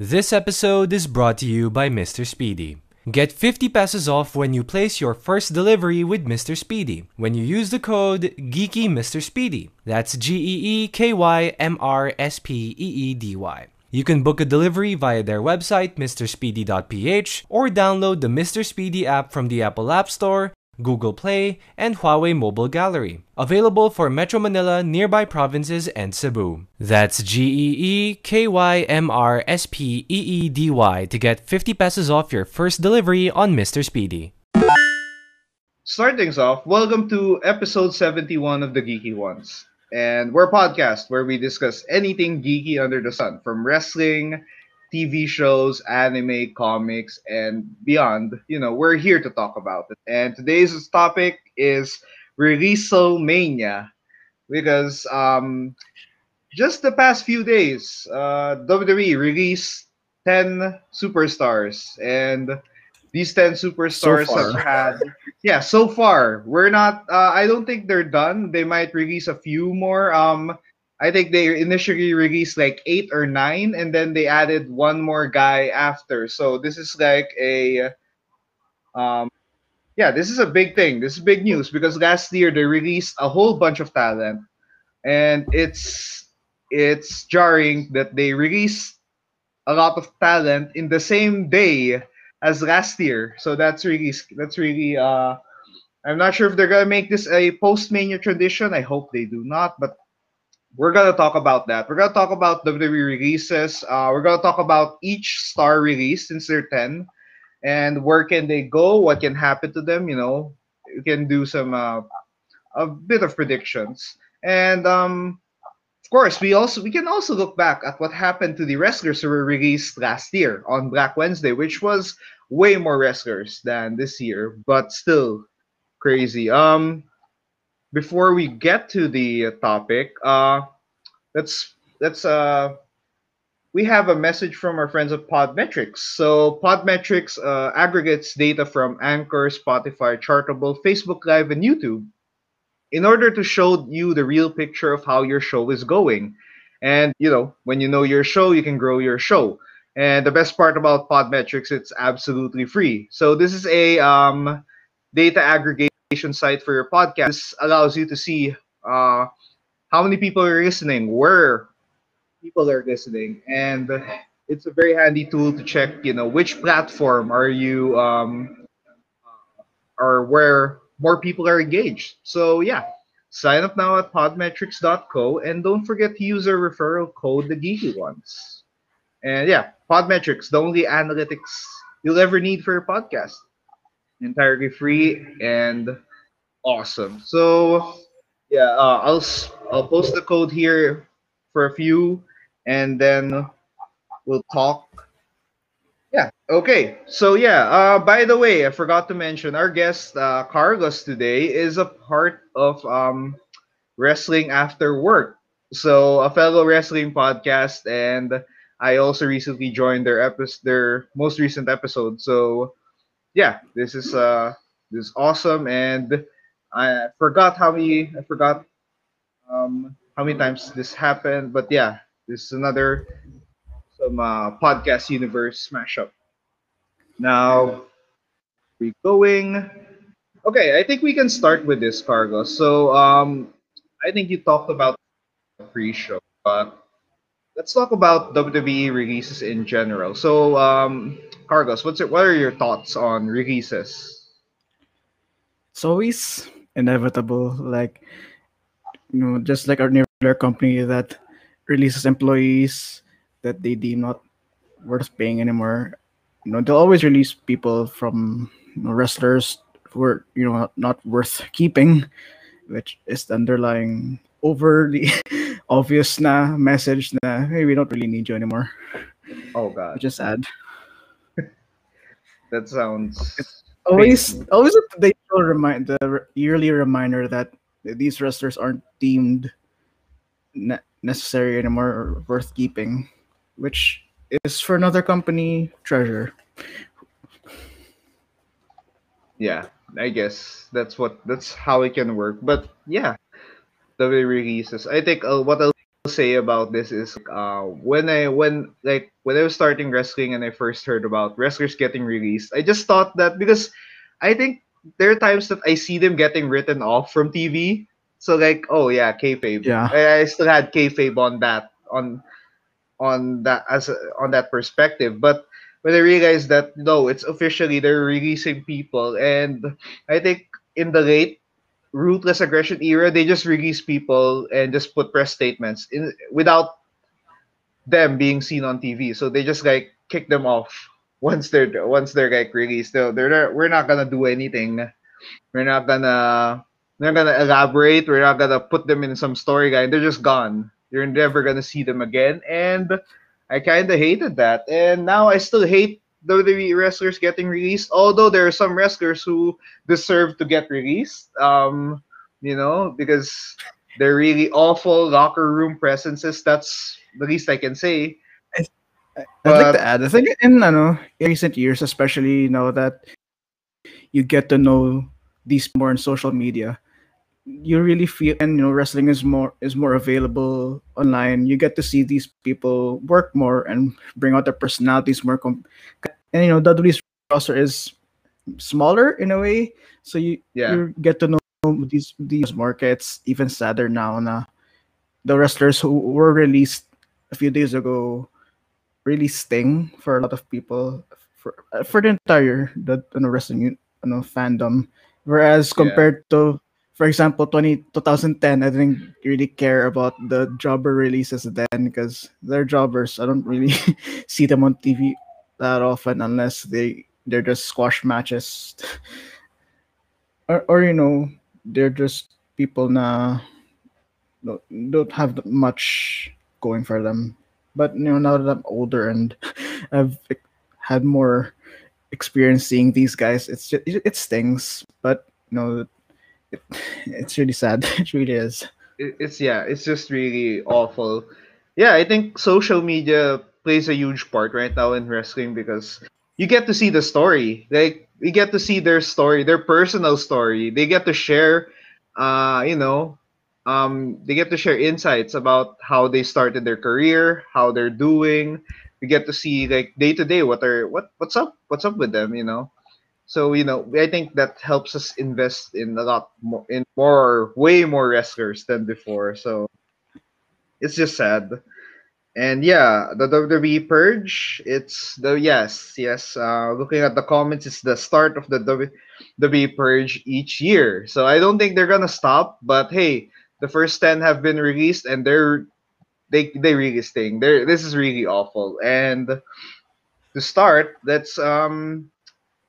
This episode is brought to you by Mr. Speedy. Get 50 pesos off when you place your first delivery with Mr. Speedy when you use the code Geeky Mr. Speedy. That's G E E K Y M R S P E E D Y. You can book a delivery via their website, mrspeedy.ph, or download the Mr. Speedy app from the Apple App Store, Google Play, and Huawei Mobile Gallery. Available for Metro Manila, nearby provinces, and Cebu. That's G E E K Y M R S P E E D Y to get 50 pesos off your first delivery on Mr. Speedy. Start things off. Welcome to episode 71 of the Geeky Juans. And we're a podcast where we discuss anything geeky under the sun, from wrestling, TV shows, anime, comics, and beyond. You know, we're here to talk about it. And today's topic is Mania, because um, just the past few days, uh, WWE released 10 superstars, and these 10 superstars So have had yeah so far. We're not uh, i don't think they're done. They might release a few more. Um i think they initially released like eight or nine and then they added one more guy after so this is like a um yeah this is a big thing this is big news because last year they released a whole bunch of talent and it's it's jarring that they released a lot of talent in the same day as last year. So that's really that's really uh I'm not sure if they're gonna make this a post mania tradition. I hope they do not, but we're gonna talk about that. We're gonna talk about WWE releases. Uh, we're gonna talk about each star release since they're ten, and where can they go? What can happen to them? You know, you can do some uh, a bit of predictions, and um, of course, we also we can also look back at what happened to the wrestlers who were released last year on Black Wednesday, which was way more wrestlers than this year, but still crazy. Um, before we get to the topic, uh, let's let's uh, we have a message from our friends at Podmetrics. So Podmetrics uh, aggregates data from Anchor, Spotify, Chartable, Facebook Live, and YouTube in order to show you the real picture of how your show is going. And you know, when you know your show, you can grow your show. And the best part about Podmetrics, it's absolutely free. So this is a um, data site for your podcast. This allows you to see uh, how many people are listening, where people are listening, and it's a very handy tool to check. You know, which platform are you um, or where more people are engaged. So yeah, sign up now at podmetrics.co and don't forget to use our referral code the geeky juans. And yeah, Podmetrics, the only analytics you'll ever need for your podcast. Entirely free and awesome. So yeah, uh, I'll I'll post the code here for a few, and then we'll talk. Yeah. Okay. So yeah. Uh, by the way, I forgot to mention our guest uh, Carlos today is a part of um, Wrestling After Work. So a fellow wrestling podcast, and I also recently joined their episode, their most recent episode. So yeah, this is uh this is awesome, and I forgot how many I forgot um how many times this happened, but yeah, this is another some uh, podcast universe mashup. Now we going. Okay, I think we can start with this, Cargo. So um, I think you talked about pre-show, but let's talk about WWE releases in general. So, um, Cargos, what's it? What are your thoughts on releases? it's always inevitable like you know just like our nuclear company that releases employees that they deem not worth paying anymore. You know they'll always release people from you know, wrestlers who are you know not worth keeping which is the underlying overly obvious na message na hey we don't really need you anymore. Oh God, Just sad. That sounds always Basically. always they will remind the yearly reminder that these wrestlers aren't deemed ne- necessary anymore or worth keeping which is for another company treasure yeah. I guess that's what that's how it can work. But yeah, the way releases. I think uh, what else say about this is uh when I when like when I was starting wrestling and I first heard about wrestlers getting released, I just thought that because I think there are times that I see them getting written off from TV. So like, oh yeah, kayfabe. Yeah. I, I still had kayfabe on that on on that as a, on that perspective, but when I realized that no, it's officially they're releasing people, and I think in the late ruthless aggression era, they just release people and just put press statements in without them being seen on TV. So they just like kick them off once they're once they're like released. They're, they're not, we're not gonna do anything. We're not gonna we're not gonna elaborate. We're not gonna put them in some story. storyline. They're just gone. You're never gonna see them again. And I kind of hated that. And now I still hate WWE wrestlers getting released. Although there are some wrestlers who deserve to get released. Um, you know, because they're really awful locker room presences. That's the least I can say. I, I'd But like to add, I think in ano, in recent years, especially you now that you get to know these more on social media, you really feel and you know wrestling is more is more available online. You get to see these people work more and bring out their personalities more. Com- and you know WWE's roster is smaller in a way, so you yeah, you get to know these these markets even sadder now. Na the wrestlers who were released a few days ago really sting for a lot of people for for the entire the you know, wrestling you know, fandom. Whereas yeah, compared to for example 20, 2010 I didn't really care about the jobber releases then because they're jobbers. I don't really see them on TV that often unless they they're just squash matches or, or you know they're just people na don't, don't have much going for them. But you know, now that I'm older and I've had more experience seeing these guys, it's just, it, it stings. But you know, it, it's really sad. It really is. it, it's yeah, it's just really awful. Yeah, I think social media plays a huge part right now in wrestling because you get to see the story. Like you get to see their story, their personal story. They get to share uh, you know, um they get to share insights about how they started their career, how they're doing. We get to see like day to day what are what what's up, what's up with them, you know. So you know, I think that helps us invest in a lot more in more way more wrestlers than before. So it's just sad. And yeah, the WWE Purge, it's the yes, yes. Uh, looking at the comments, it's the start of the WWE Purge each year. So I don't think they're gonna stop. But hey, the first ten have been released, and they're they they really sting. They're this is really awful. And to start, let's um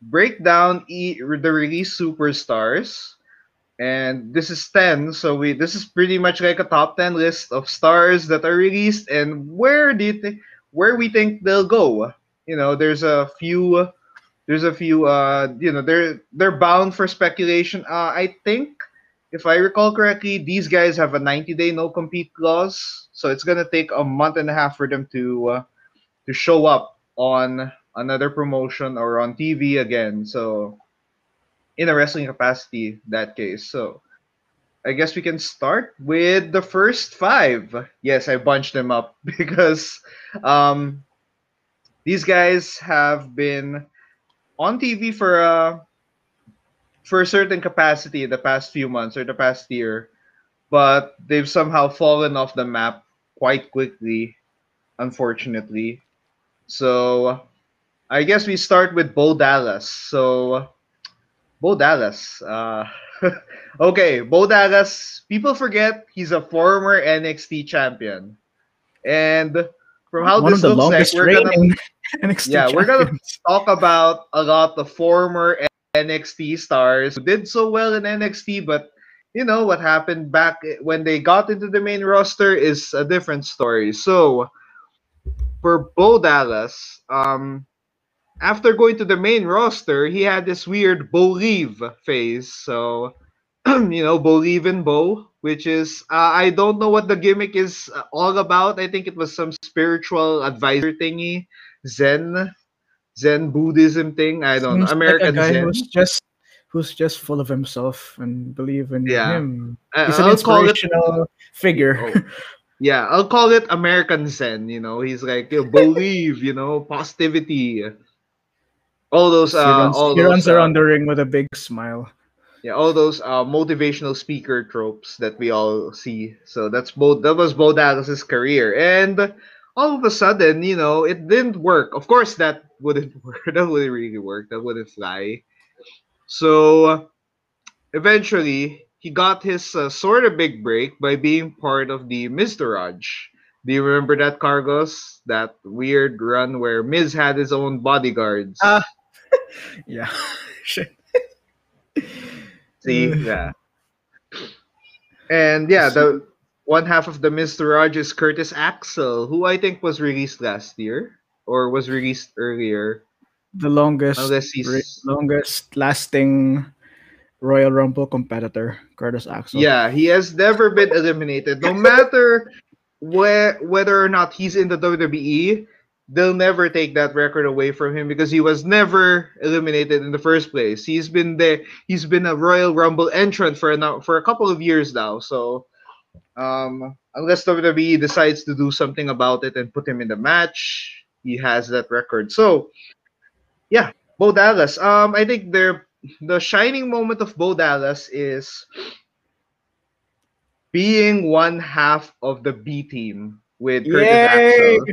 break down e- the release superstars and this is 10 so we this is pretty much like a top 10 list of stars that are released and where do you think where we think they'll go. You know there's a few there's a few uh you know they're they're bound for speculation. Uh i think if i recall correctly these guys have a 90 day no compete clause so it's to take a month and a half for them to uh, to show up on another promotion or on tv again. So in a wrestling capacity that case so I guess we can start with the first five. Yes, I bunched them up because um, these guys have been on TV for a for a certain capacity in the past few months or the past year, but they've somehow fallen off the map quite quickly, unfortunately. So I guess we start with Bo Dallas. So Bo Dallas. Uh, okay, Bo Dallas. People forget he's a former NXT champion, and from how One this looks like, we're gonna yeah we're gonna talk about a lot of former NXT stars who did so well in NXT, but you know what happened back when they got into the main roster is a different story. So for Bo Dallas, um, after going to the main roster, he had this weird Bolieve phase. So you know, believe in Bo, which is uh, I don't know what the gimmick is uh, all about. I think it was some spiritual advisor thingy, Zen, Zen Buddhism thing. I don't know, Seems like American guy Zen. who's just who's just full of himself and believe in Yeah, him. He's an I'll call it. inspirational figure. Oh, yeah, I'll call it American Zen. You know, he's like you know, believe, you know, positivity. All those, uh, runs, all those, uh, the ring with a big smile. yeah, all those uh, motivational speaker tropes that we all see. So that's both that was Bo Dallas's career, and all of a sudden, you know, it didn't work. Of course, that wouldn't work. That wouldn't really work. That wouldn't fly. So eventually, he got his uh, sort of big break by being part of the Miztourage. Do you remember that, Cargos? That weird run where Miz had his own bodyguards. Ah. Yeah. See, yeah. And yeah, the one half of the Miztourage Curtis Axel, who I think was released last year or was released earlier. the longest, Unless he's re- longest lasting Royal Rumble competitor, Curtis Axel. Yeah, he has never been eliminated. No matter where whether or not he's in the WWE, they'll never take that record away from him because he was never eliminated in the first place. He's been there. He's been a Royal Rumble entrant for a for a couple of years now. So, um, unless WWE decides to do something about it and put him in the match, he has that record. So, yeah, Bo Dallas. Um, I think they're the shining moment of Bo Dallas is being one half of the B team with Curtis Axel.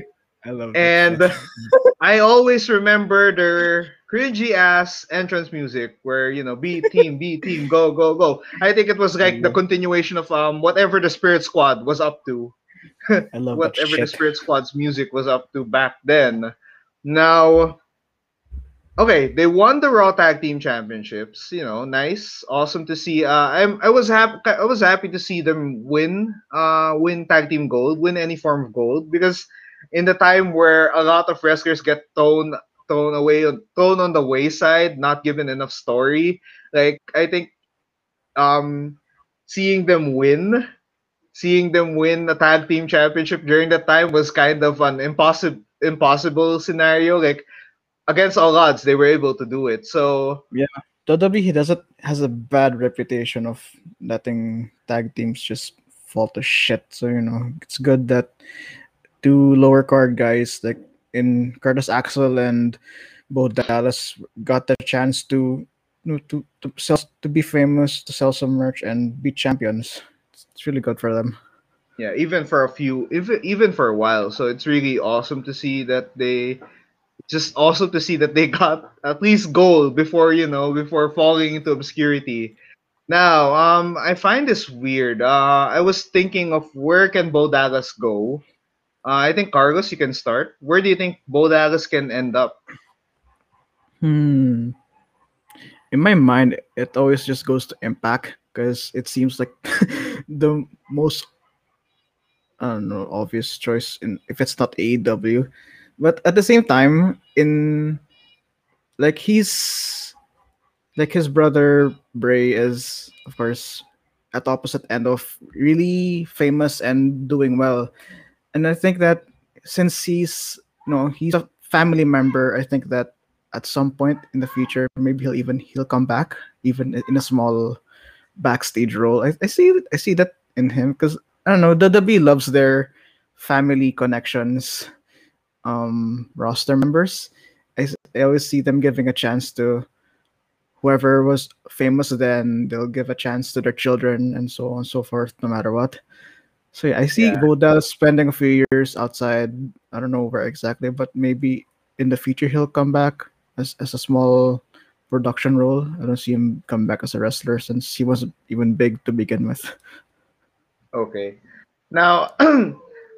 I love And. I always remember their cringy ass entrance music where you know B team, B team, go, go, go. I think it was like the continuation of um whatever the Spirit Squad was up to. I love whatever the. Spirit Squad's music was up to back then. Now, okay, they won the Raw Tag Team Championships. You know, nice, awesome to see. Uh, I'm I was happy. I was happy to see them win. Uh, win tag team gold, win any form of gold because in the time where a lot of wrestlers get thrown thrown away thrown on the wayside, not given enough story. Like I think, um, seeing them win seeing them win a tag team championship during that time was kind of an impossible impossible scenario. Like against all odds, they were able to do it. So yeah. WWE doesn't has a bad reputation of letting tag teams just fall to shit. So you know it's good that two lower card guys like in Curtis Axel and Bo Dallas got the chance to you know, to to sell to be famous, to sell some merch and be champions. It's, it's really good for them. yeah, even for a few, even even for a while. So it's really awesome to see that they just awesome to see that they got at least gold before you know before falling into obscurity. Now, um, I find this weird. Uh, I was thinking of where can Bo Dallas go. Uh, I think Carlos, you can start. Where do you think Bo Dallas can end up? Hmm. In my mind, it always just goes to Impact because it seems like the most I don't know obvious choice in if it's not AEW, but at the same time, in like he's like his brother Bray is of course at the opposite end of really famous and doing well, and I think that since he's you know he's a family member, I think that at some point in the future, maybe he'll even he'll come back, even in a small backstage role. I, I see I see that in him because I don't know. The WWE loves their family connections, um, roster members. I always see them giving a chance to whoever was famous. Then they'll give a chance to their children and so on and so forth, no matter what. So yeah, I see Yeah. Boda spending a few years outside. I don't know where exactly, but maybe in the future he'll come back as, as a small production role. I don't see him come back as a wrestler since he wasn't even big to begin with. Okay. Now,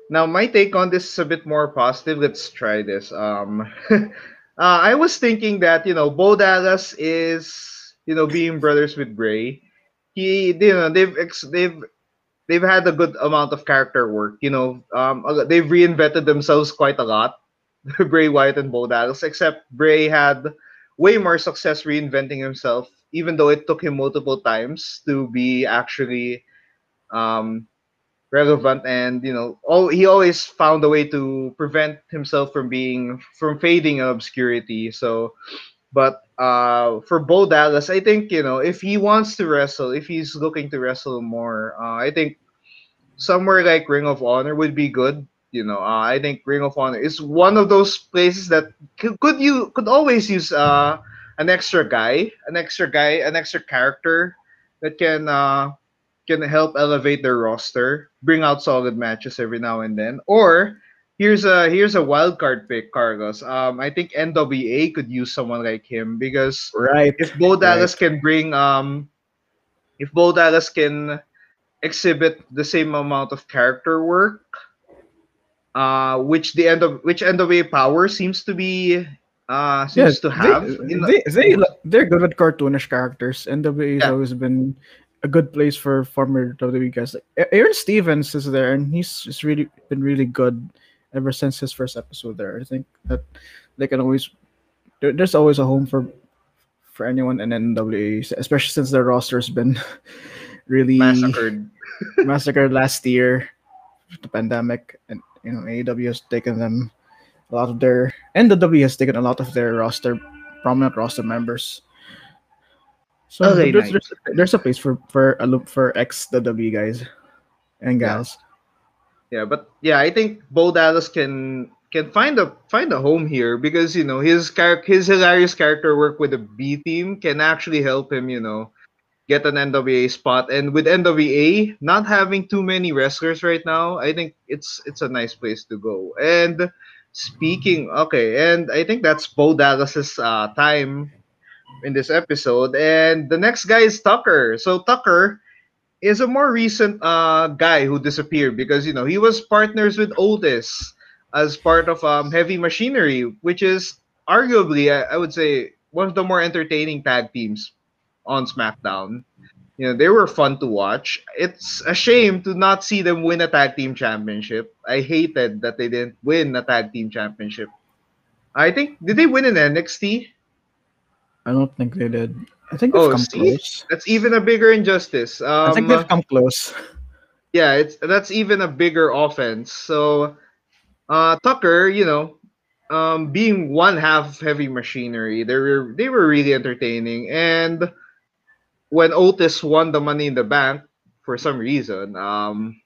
now my take on this is a bit more positive. Let's try this. Um, uh, I was thinking that you know Bo Dallas is you know being brothers with Bray. He you know they've ex- they've they've had a good amount of character work. You know, um, they've reinvented themselves quite a lot. Bray Wyatt and Bo Dallas, except Bray had way more success reinventing himself, even though it took him multiple times to be actually um, relevant and you know all he always found a way to prevent himself from being from fading in obscurity so but uh for Bo Dallas I think you know if he wants to wrestle if he's looking to wrestle more uh, I think somewhere like Ring of Honor would be good. You know, uh, I think Ring of Honor is one of those places that could, could you could always use uh, an extra guy, an extra guy, an extra character that can uh, can help elevate their roster, bring out solid matches every now and then. Or here's a here's a wild card pick, Carlos. Um, I think NWA could use someone like him because Right. if Bo Dallas can bring um, if Bo Dallas can exhibit the same amount of character work, uh, which the end of which NWA power seems to be uh seems to have. They, the- they, they, they're good with cartoonish characters. NWA has Yeah. always been a good place for former WWE guys. Like, Aron Stevens is there, and he's just really been really good ever since his first episode there. I think that they can always there, there's always a home for for anyone in NWA, especially since their roster's been really massacred. massacred last year, the pandemic, and you know AEW has taken them a lot of their and the W has taken a lot of their roster prominent roster members. So there's, there's, there's a place for for a loop for ex the W guys and gals. Yeah, but yeah, I think Bo Dallas can can find a find a home here because you know his char- his hilarious character work with the B team can actually help him, you know, get an NWA spot. And with NWA not having too many wrestlers right now, I think it's it's a nice place to go. And speaking, okay, and I think that's Bo Dallas's uh, time in this episode. And the next guy is Tucker. So Tucker is a more recent uh, guy who disappeared because you know he was partners with Otis as part of um, Heavy Machinery, which is arguably I, I would say one of the more entertaining tag teams on SmackDown. You know they were fun to watch. It's a shame to not see them win a tag team championship. I hated that they didn't win a tag team championship. I think did they win in NXT? I don't think they did. I think they've Oh, come see? close. That's even a bigger injustice. Um, I think they've come close. yeah, it's that's even a bigger offense. So uh Tucker, you know, um being one half heavy machinery, they were they were really entertaining. And when Otis won the money in the bank for some reason, um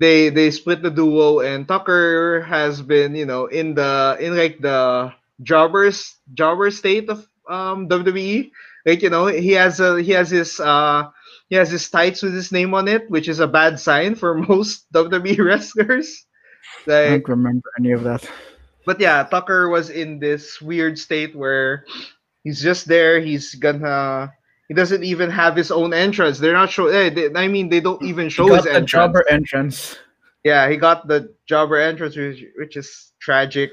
they they split the duo and Tucker has been, you know, in the in like the jobbers jobber state of um WWE. Like, you know, he has a he has his uh he has his tights with his name on it, which is a bad sign for most WWE wrestlers. I Like, don't remember any of that. but yeah, Tucker was in this weird state where he's just there. He's gonna. He doesn't even have his own entrance. They're not show. eh, they- I mean, they don't even show his entrance. jobber entrance. Yeah, he got the jobber entrance, which, which is tragic.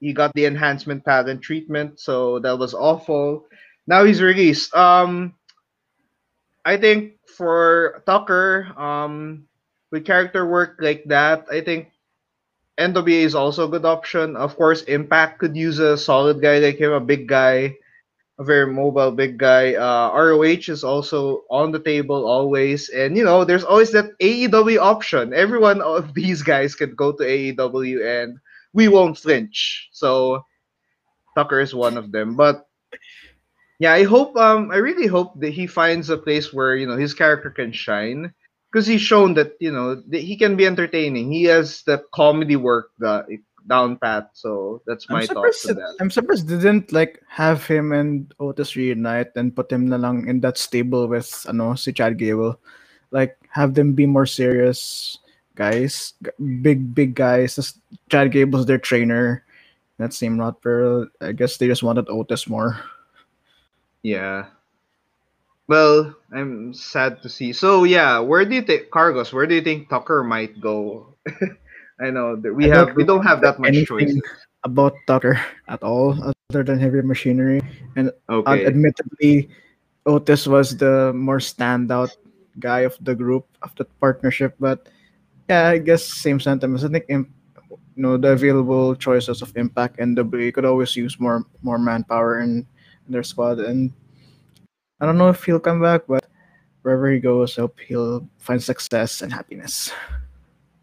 He got the enhancement pattern treatment, so that was awful. Now he's released. Um, I think for Tucker, um, with character work like that, I think NWA is also a good option. Of course, Impact could use a solid guy like him, a big guy, a very mobile big guy. Uh, ROH is also on the table always, and you know, there's always that AEW option. Every one of these guys can go to AEW, and we won't flinch. So Tucker is one of them, but. Yeah, I hope. Um, I really hope that he finds a place where you know his character can shine because he's shown that you know that he can be entertaining. He has the comedy work the, down pat. So that's my I'm thoughts surprised, on that. I'm surprised they didn't like have him and Otis reunite and put him na lang in that stable with ano si Chad Gable. Like have them be more serious guys, big big guys. Just Chad Gable's their trainer. That same not very. I guess they just wanted Otis more. Yeah. Well, I'm sad to see. So yeah, where do you think Cargos? Where do you think Tucker might go? I know that we I have don't we don't have that much choice. about Tucker at all other than heavy machinery. And Okay. admittedly, Otis was the more standout guy of the group of the partnership. But yeah, I guess same sentiments. I think you know the available choices of Impact and WWE could always use more more manpower in, in their squad. And I don't know if he'll come back, but wherever he goes, I hope he'll find success and happiness.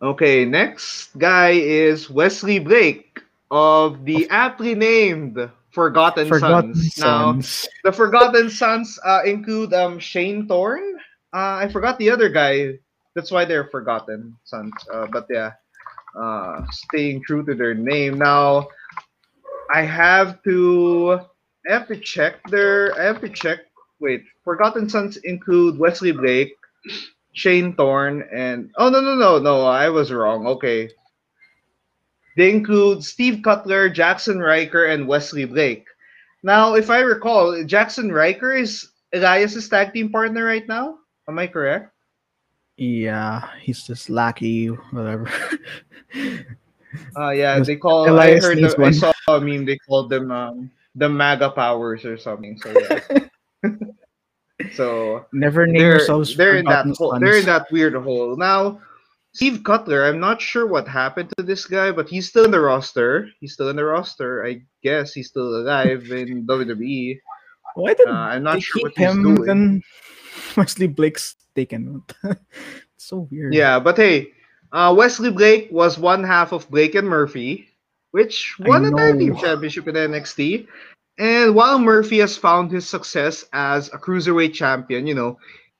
Okay, next guy is Wesley Blake of the aptly named Forgotten, Forgotten Sons. Now, the Forgotten Sons uh, include um Shane Thorne. Uh, I forgot the other guy. That's why they're Forgotten Sons. Uh, but yeah, uh, staying true to their name. Now, I have to, I have to check their, I have to check. Wait, Forgotten Sons include Wesley Blake, Shane Thorne, and oh no no no no, I was wrong. Okay, they include Steve Cutler, Jaxson Ryker, and Wesley Blake. Now, if I recall, Jaxson Ryker is Elias's tag team partner right now. Am I correct? Yeah, he's just lackey, whatever. Uh, yeah, they call. Elias I heard. I saw a meme. They called them um, the MAGA powers or something. So yeah. so Never name they're yourselves they're in that hole. They're in that weird hole now. Steve Cutler, I'm not sure what happened to this guy, but he's still in the roster. He's still in the roster. I guess he's still alive in WWE. Why did Uh, I'm not they sure what keep he's him doing. then Wesley Blake's taken? it's so weird. Yeah, but hey, uh, Wesley Blake was one half of Blake and Murphy, which won a tag team championship in NXT. And while Murphy has found his success as a cruiserweight champion, you know,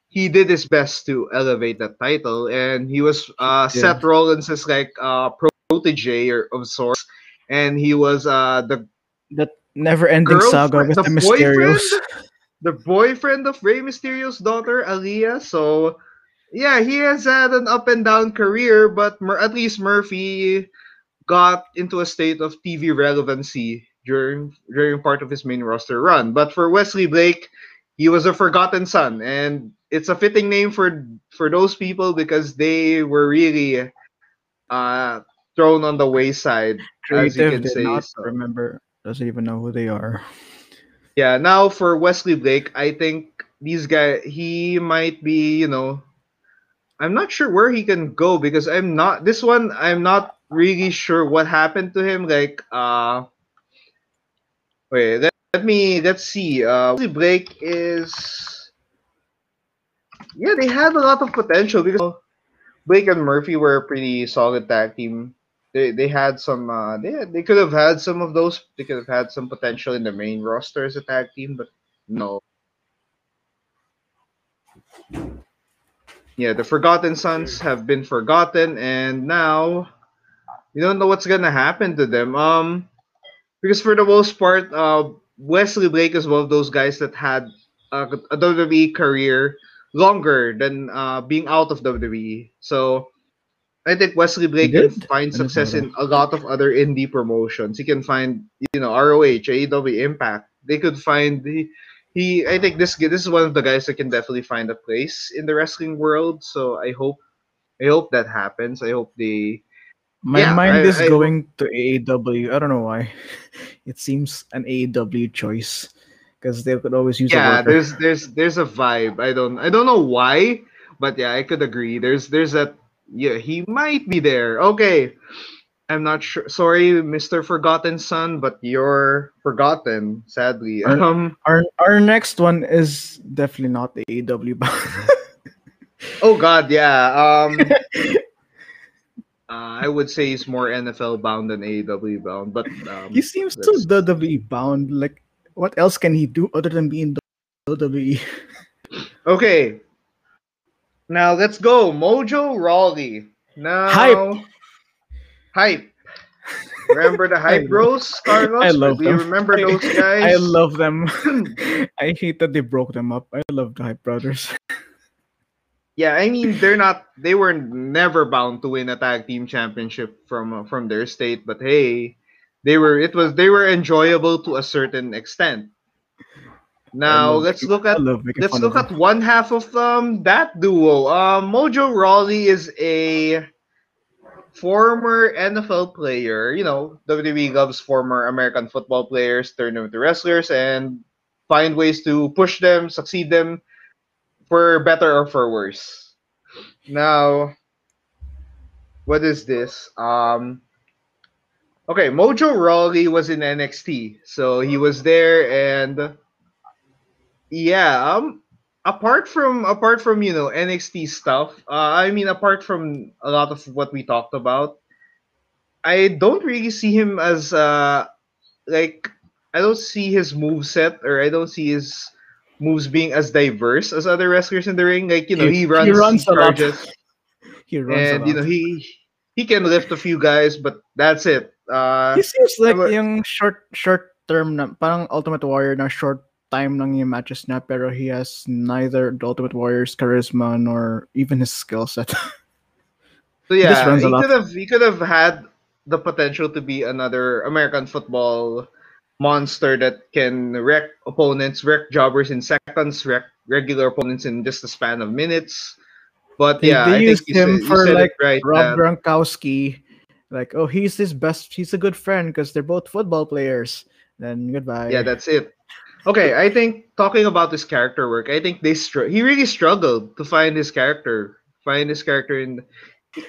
he did his best to elevate that title, and he was uh, did. Seth Rollins' like uh, protege or of sorts, and he was uh, the That never-ending saga with the, the, Mysterios. boyfriend, the boyfriend of Rey Mysterio's daughter, Aalyah. So, yeah, he has had an up and down career, but Mur- at least Murphy got into a state of TV relevancy during during part of his main roster run. But for Wesley Blake, he was a forgotten son, and it's a fitting name for for those people because they were really uh thrown on the wayside as you Creative can did say not so. remember, doesn't even know who they are. Yeah, now for Wesley Blake, I think these guy he might be, you know, I'm not sure where he can go because I'm not this one I'm not really sure what happened to him like uh wait, let, let me let's see. Uh Wesley Blake is Yeah, they had a lot of potential because Blake and Murphy were a pretty solid tag team. They they had some uh they had, they could have had some of those they could have had some potential in the main roster as a tag team, but no. Yeah, the Forgotten Sons have been forgotten and now you don't know what's gonna happen to them. Um because for the most part, uh Wesley Blake is one of those guys that had a, a WWE career longer than uh, being out of WWE. So I think Wesley Blake can find success in a lot of other indie promotions. He can find, you know, ROH, AEW Impact. They could find the he I think this this is one of the guys that can definitely find a place in the wrestling world. So I hope I hope that happens. I hope they My Yeah, mind I- is I- going to AEW. I don't know why. It seems an AEW choice because they could always use a yeah there's there's there's a vibe i don't i don't know why but yeah i could agree there's there's that yeah he might be there okay i'm not sure sorry mr forgotten son but you're forgotten sadly Ar- um Our our next one is definitely not the AEW bound. oh god yeah um uh, i would say he's more nfl bound than aew bound but um, he seems too WWE bound. Like, what else can he do other than being WWE? okay now let's go mojo rawley now Hype. hype Remember the hype bros, Carlos? I love Do you them. remember I- those guys? I love them. I hate that they broke them up. I love the Hype Brothers. Yeah, I mean they're not. They were never bound to win a tag team championship from uh, from their state, but hey, they were. It was they were enjoyable to a certain extent. Now let's look at let's look at one half of um that duo. Um, Mojo Rawley is a former NFL player. You know, WWE loves former American football players, turn them into wrestlers, and find ways to push them, succeed them, for better or for worse. Now, what is this? Um. Okay, Mojo Rawley was in NXT, so he was there, and yeah, um, apart from apart from you know NXT stuff, uh, I mean apart from a lot of what we talked about, I don't really see him as uh like I don't see his move set or I don't see his moves being as diverse as other wrestlers in the ring. Like you know, he, He- he runs, runs a lot. charges. He runs a and you know he he can lift a few guys, but that's it. Uh, He seems like Ama- yung short short term na parang Ultimate Warrior na short time lang yung matches niya pero he has neither the Ultimate Warrior's charisma nor even his skill set. So yeah, a he could have he could have had the potential to be another American football monster that can wreck opponents, wreck jobbers in seconds, wreck regular opponents in just a span of minutes. But They- yeah, they I used him said, for, like, right. Rob that- Gronkowski, like, oh, he's his best. He's a good friend because they're both football players. Then goodbye. yeah, that's it. Okay, I think talking about his character work, I think they str- he really struggled to find his character, find his character in.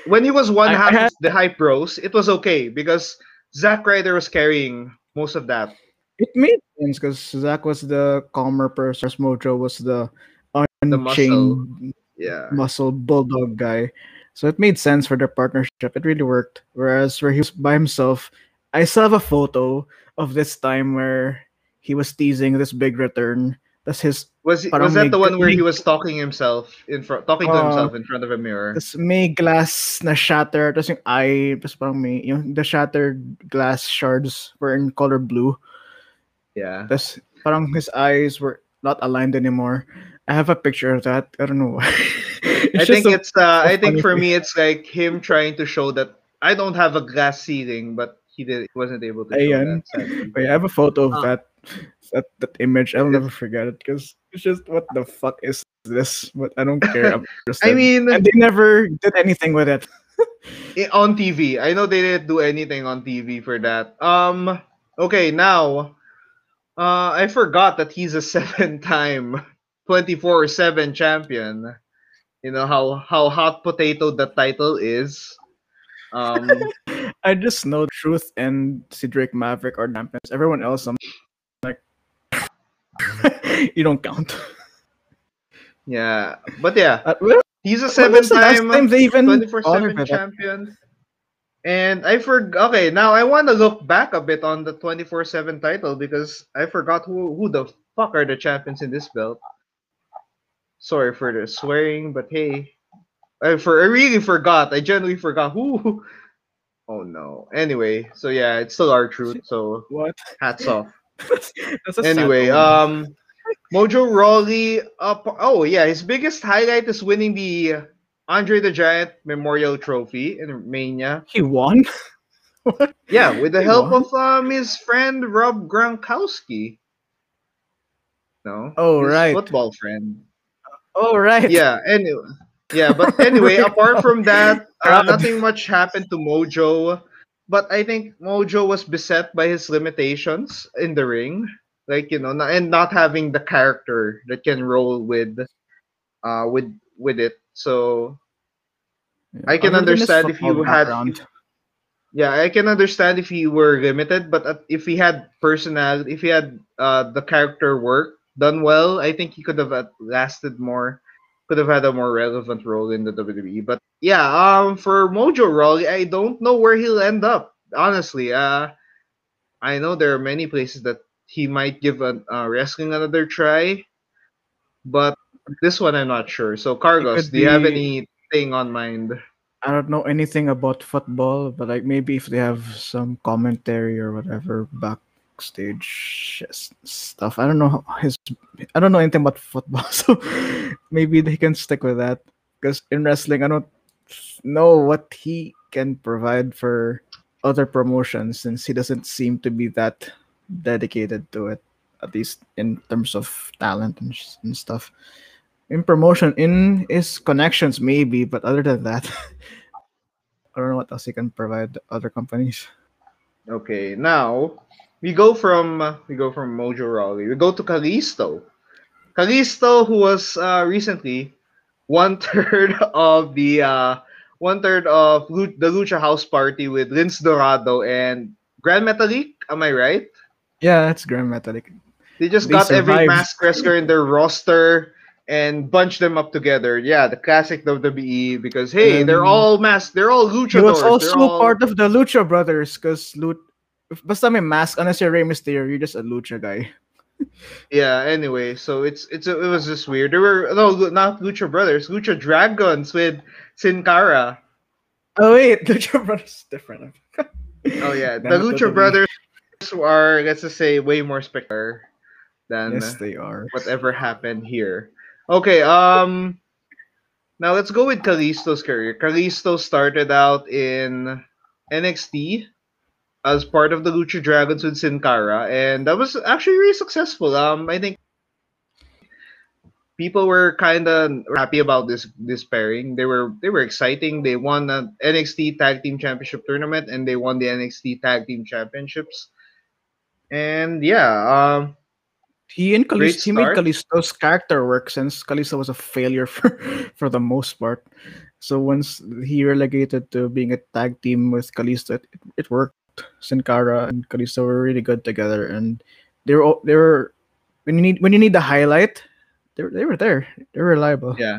When he was one I- I half had- of the hype bros, it was okay because Zack Ryder was carrying most of that. it made sense because Zack was the calmer person. Mojo was the unchained Yeah. muscle bulldog guy. So it made sense for their partnership. It really worked. Whereas where he was by himself, I still have a photo of this time where he was teasing this big return. That's his Was he, was that the one where he was talking himself in front, talking to Uh, himself in front of a mirror? tas may glass na shatter. Tapos yung eye, tapos parang may, yung the shattered glass shards were in color blue. Yeah. Tapos parang his eyes were not aligned anymore. I have a picture of that. I don't know why. I think a- it's uh, I think for thing. me it's like him trying to show that I don't have a glass ceiling, but he did he wasn't able to show Ayan. that. Wait, I have a photo of Ah. that that that image. I'll never forget it because it's just what the fuck is this? But I don't care. I'm I mean, and they never did anything with it. i- on TV. I know they didn't do anything on TV for that. Um. Okay, now, uh, I forgot that he's a seven-time, twenty-four-seven champion. You know how how hot potato the title is. Um. I just know Truth and Cedric Maverick are champions. Everyone else, I'm like, you don't count. yeah, but yeah, Uh, well, he's a when was the last seven-time. time they even 24/7 that? champion. And I forgot. Okay, now I want to look back a bit on the 24/7 title because I forgot who who the fuck are the champions in this belt. Sorry for the swearing, but hey, I for I really forgot. I genuinely forgot who. Oh no. Anyway, so yeah, it's still R-Truth. So What? hats off. Anyway, um, Mojo Rawley. Up. Oh yeah, his biggest highlight is winning the Andre the Giant Memorial Trophy in Mania. he won. Yeah, with the He help won? of um his friend Rob Gronkowski. No. Oh, right. Football friend. Oh right. Yeah. Anyway. Yeah, but anyway, apart from that, uh, nothing much happened to Mojo. But I think Mojo was beset by his limitations in the ring, like you know, and not having the character that can roll with, uh, with with it. So I can Other than his understand if you had- background. yeah, I can understand if he were limited, but if he had personality, if he had uh, the character work done well, I think he could have uh, lasted more, could have had a more relevant role in the WWE. But yeah, um, for Mojo Rawley, I don't know where he'll end up. Honestly, uh, I know there are many places that he might give a uh, wrestling another try, but this one I'm not sure. So, Cargos, do you have anything on mind? I don't know anything about football, but like maybe if they have some commentary or whatever backstage stuff. I don't know his. I don't know anything about football, so maybe they can stick with that. Because in wrestling, I don't know what he can provide for other promotions since he doesn't seem to be that dedicated to it, at least in terms of talent and, and stuff. In promotion, in his connections, maybe, but other than that, I don't know what else he can provide other companies. Okay, now we go from uh, we go from Mojo Rawley. We go to Kalisto. Kalisto, who was uh, recently one third of the uh, one third of Lu- the Lucha House Party with Lince Dorado and Grand Metalik. Am I right? Yeah, that's Grand Metalik. They just They got every mask wrestler in their roster and bunched them up together. Yeah, the classic WWE because hey, they're Um, all masked. They're all luchadors. He was also all- part of the Lucha Brothers because Lut. Basta may mask, unless you're Rey Mysterio, you're just a Lucha guy. Yeah. Anyway, so it's it's it was just weird. There were no not Lucha Brothers, Lucha Dragons with Sin Cara. Oh wait, Lucha Brothers is different. Oh yeah, the Lucha. Brothers are let's just say way more spectacular than Yes, they are. whatever happened here. Okay, um now let's go with Kalisto's career. Kalisto started out in NXT as part of the Lucha Dragons with Sin Cara, and that was actually really successful. Um I think people were kind of happy about this this pairing. They were they were exciting. They won the NXT Tag Team Championship tournament and they won the NXT Tag Team Championships. And yeah, um He and Great Kalisto, he made. Kalisto's character work since Kalisto was a failure for for the most part. So once he relegated to being a tag team with Kalisto, it, it worked. Sin Cara and Kalisto were really good together, and they were all- they were when you need when you need the highlight, they were, they were there. They were reliable. Yeah.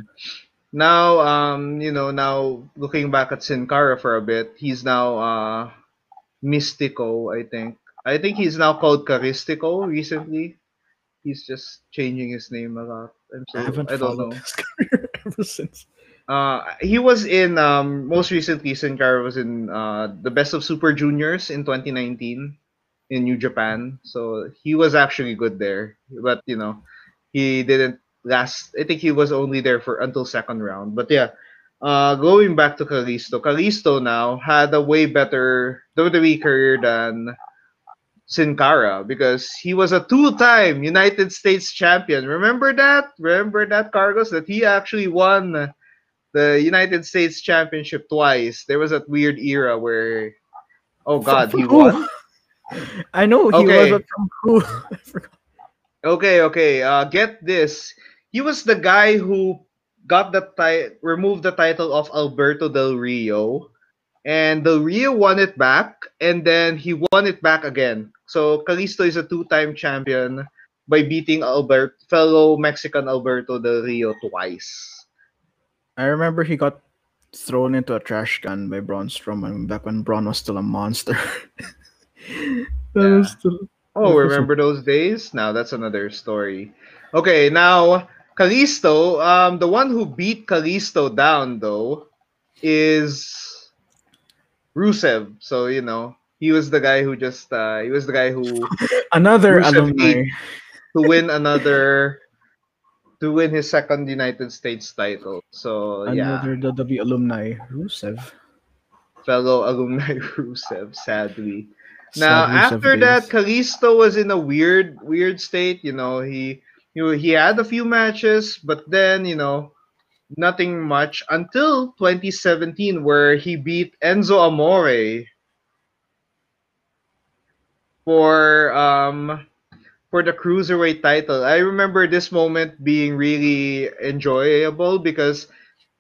Now, um, you know, now looking back at Sin Cara for a bit, he's now uh Mystico, I think. I think he's now called Caristico recently. He's just changing his name a lot. I'm so, I haven't I don't followed know. his career ever since. Uh, he was in um most recently Sin Cara was in uh the Best of Super Juniors in 2019 in New Japan. So he was actually good there, but you know he didn't last. I think he was only there for until second round. But yeah, uh, going back to Kalisto, Kalisto now had a way better WWE career than Sin Cara because he was a two-time United States champion. Remember that? Remember that, Cargos? That he actually won the United States Championship twice. There was that weird era where, oh God, From he who? won. I know he Okay. was from who? I. Okay, okay. Uh, get this. He was the guy who got the ti- removed the title of Alberto Del Rio, and Del Rio won it back, and then he won it back again. So Kalisto is a two-time champion by beating Albert fellow Mexican Alberto Del Rio twice. I remember he got thrown into a trash can by Braun Strowman back when Braun was still a monster. that Yeah. was still Oh, This was remember those days? Now that's another story. Okay, now Kalisto, um, the one who beat Kalisto down though is Rusev. So you know he was the guy who just uh, he was the guy who another Rusev alumni. to win another to win his second United States title. So yeah, Another WWE alumni, Rusev. fellow alumni Rusev, sadly. Now Rusev after that. Kalisto was in a weird, weird state. You know, he you know, he had a few matches, but then you know, nothing much until 2017, where he beat Enzo Amore for um for the cruiserweight title. I remember this moment being really enjoyable because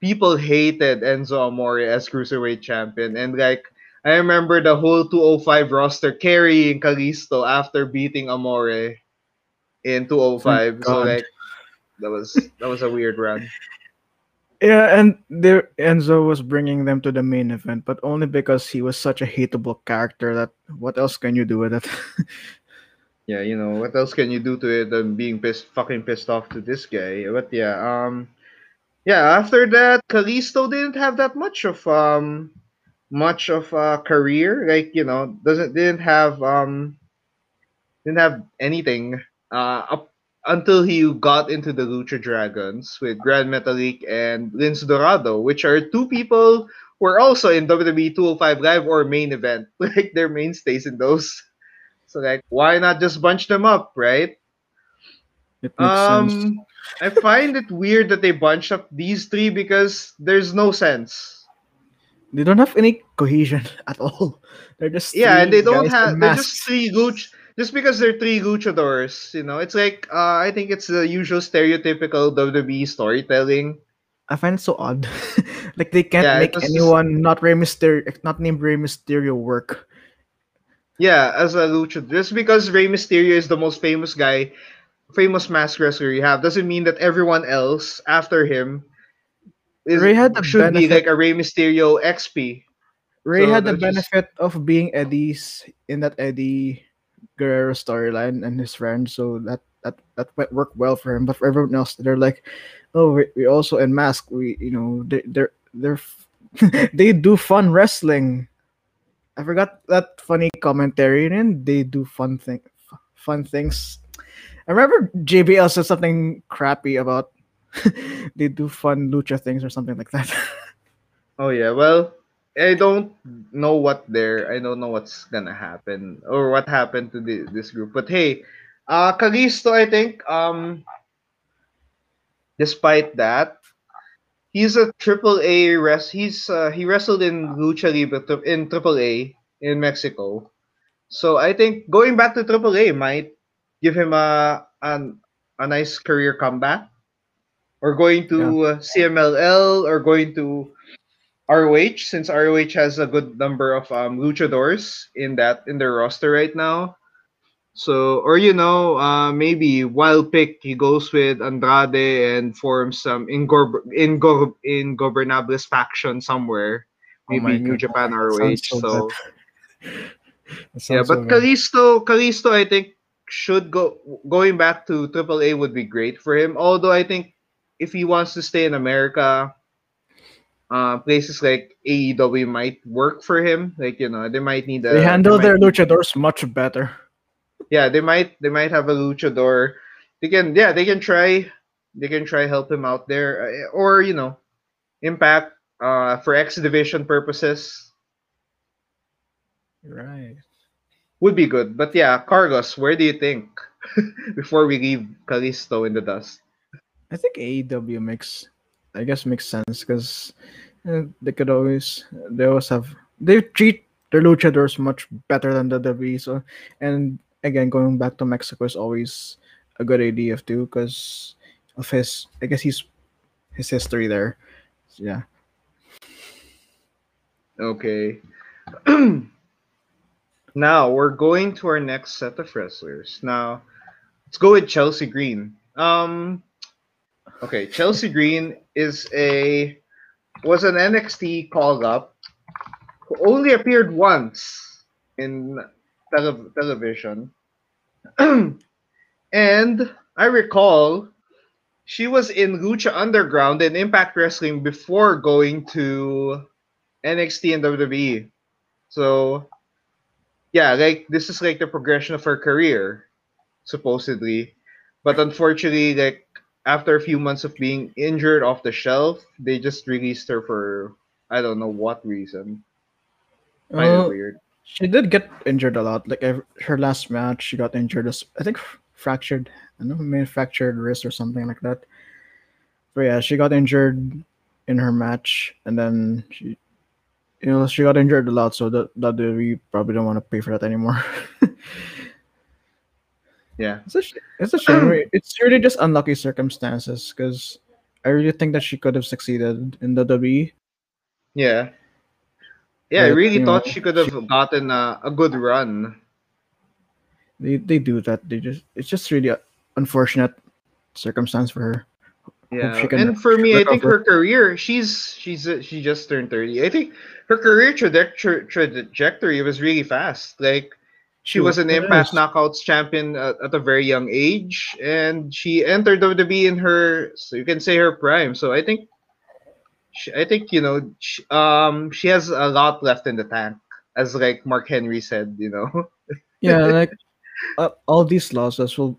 people hated Enzo Amore as cruiserweight champion, and like I remember the whole 205 roster carrying Kalisto after beating Amore in 205. so like that was that was a weird run. Yeah, and there Enzo was bringing them to the main event, but only because he was such a hateable character. That what else can you do with it? Yeah, you know what else can you do to it than being pissed, fucking pissed off to this guy? But yeah, um, yeah. After that, Kalisto didn't have that much of um, much of a career. Like you know, doesn't didn't have um, didn't have anything uh up until he got into the Lucha Dragons with Gran Metalik and Lince Dorado, which are two people who are also in WWE 205 Live or main event. Like they're mainstays in those. So like, why not just bunch them up, right? It makes sense. Um, I find it weird that they bunch up these three because there's no sense. They don't have any cohesion at all. They're just Yeah, and they don't have. They're just three luch. Just because they're three luchadors, you know, it's like uh, I think it's the usual stereotypical WWE storytelling. I find it so odd. like they can't Yeah, make was just- anyone not Rey Mysterio, not named Rey Mysterio work. Yeah, as a luchador, just because Rey Mysterio is the most famous guy, famous mask wrestler you have, doesn't mean that everyone else after him is, Ray had the should be benefit- like a Rey Mysterio XP. Ray So had the that's just- benefit of being Eddie's in that Eddie Guerrero storyline and his friends, so that that that worked well for him. But for everyone else, they're like, oh, we, we also in mask. We you know they they're they're they do fun wrestling. I forgot that funny commentary, and they do fun thing, fun things. I remember JBL said something crappy about they do fun lucha things or something like that. Oh yeah, well, I don't know what there. I don't know what's gonna happen or what happened to the, this group. But hey, uh, Kalisto, I think, um, despite that, he's a triple A rest. He's uh, he wrestled in Lucha Libre in triple A in Mexico. So I think going back to triple A might give him a an, a nice career comeback, or going to uh, CMLL, or going to ROH since ROH has a good number of um, luchadors in that in their roster right now. So, or you know, uh, maybe wild pick he goes with Andrade and forms some ingor ingor ingobernables faction somewhere, Oh maybe New God, Japan that ROH. so So, yeah, sounds so but bad. Kalisto, Kalisto, I think should go going back to AAA would be great for him. Although I think if he wants to stay in America, uh, places like AEW might work for him. Like you know, they might need a. they handle might their need- luchadors much better. Yeah, they might they might have a luchador. They can yeah they can try they can try help him out there uh, or you know, Impact uh for X division purposes Right. would be good. But yeah, Cargos, where do you think before we leave Kalisto in the dust? I think AEW makes, I guess, makes sense because they could always, they always have, they treat their luchadors much better than the WWE. So, and again, going back to Mexico is always a good idea too because of his, I guess, he's his history there. So, yeah. Okay. now we're going to our next set of wrestlers. Now, let's go with Chelsea Green. Um, okay, Chelsea Green is a was an NXT call up who only appeared once in tele- television, and I recall she was in Lucha Underground and Impact Wrestling before going to NXT and WWE. So, yeah, like this is like the progression of her career, supposedly. But unfortunately, like after a few months of being injured off the shelf, they just released her for I don't know what reason. Kind of Well, weird. She did get injured a lot. Like her last match, she got injured. as- I think fractured. I don't know, maybe fractured wrist or something like that. But yeah, she got injured in her match, and then she, you know, she got injured a lot. So that that we probably don't want to pay for that anymore. Yeah. it's a it's a shame. It's really just unlucky circumstances because I really think that she could have succeeded in the WWE. Yeah. Yeah, I really thought know, she could have gotten a, a good run. They they do that. They just it's just really a unfortunate circumstance for her. Yeah, she and for me, I think her career, she's she's she just turned thirty. I think her career trajectory trajectory was really fast. Like she was an Impact. Knockouts champion at, at a very young age, and she entered WWE in her, so you can say her prime. So I think, she, I think you know, she, um, she has a lot left in the tank, as like Mark Henry said. You know, yeah like uh, all these losses will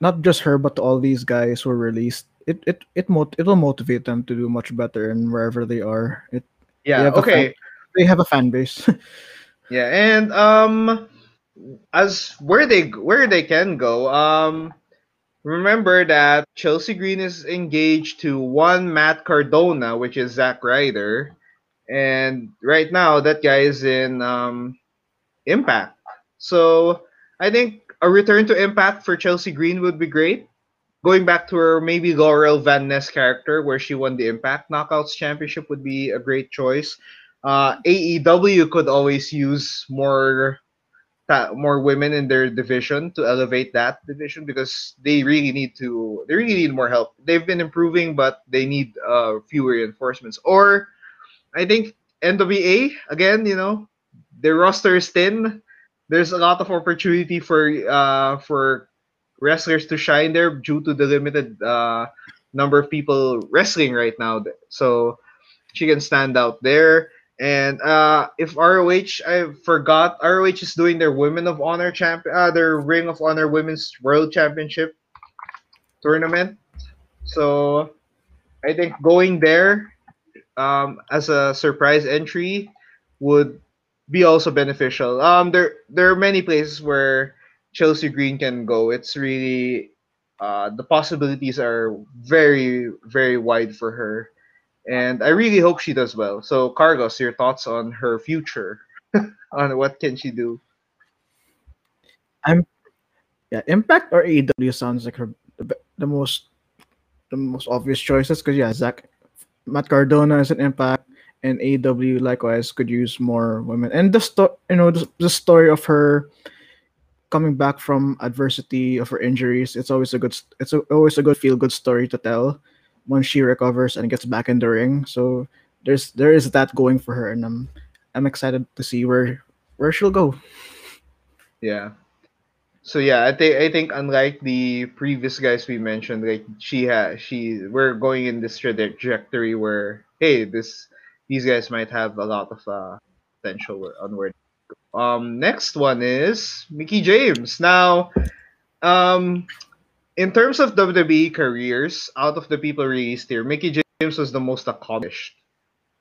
not just her but all these guys were released it it it mot- it will motivate them to do much better and wherever they are it yeah. a Okay. they have a fan base Yeah, and um as where they where they can go, um remember that Chelsea Green is engaged to one Matt Cardona, which is Zack Ryder. And right now that guy is in um Impact. So I think a return to Impact for Chelsea Green would be great. Going back to her maybe Laurel Van Ness character where she won the Impact Knockouts Championship would be a great choice uh, AEW could always use more more women in their division to elevate that division because they really need to they really need more help. They've been improving, but they need uh, fewer reinforcements. Or I think NWA again, you know, their roster is thin. There's a lot of opportunity for uh, for wrestlers to shine there due to the limited uh, number of people wrestling right now. So she can stand out there. And uh, if ROH, I forgot, ROH is doing their Women of Honor champ, uh, their Ring of Honor Women's World Championship tournament. So I think going there um, as a surprise entry would be also beneficial. Um, there there are many places where Chelsea Green can go. It's really uh, the possibilities are very very wide for her, and I really hope she does well. So Cargos, your thoughts on her future, on what can she do? I'm yeah, Impact or AEW sounds like her the, the most the most obvious choices because yeah, Zack Matt Cardona is an Impact and AEW likewise could use more women. And the story, you know, the, the story of her coming back from adversity of her injuries, it's always a good, it's a, always a good feel good story to tell when she recovers and gets back in the ring. So there's there is that going for her, and I'm I'm excited to see where where she'll go. Yeah. So yeah, I think I think unlike the previous guys we mentioned, like she has she we're going in this trajectory where hey, this these guys might have a lot of uh, potential onward. Um, next one is Mickie James. Now, um, in terms of WWE careers, out of the people released here, Mickie James was the most accomplished,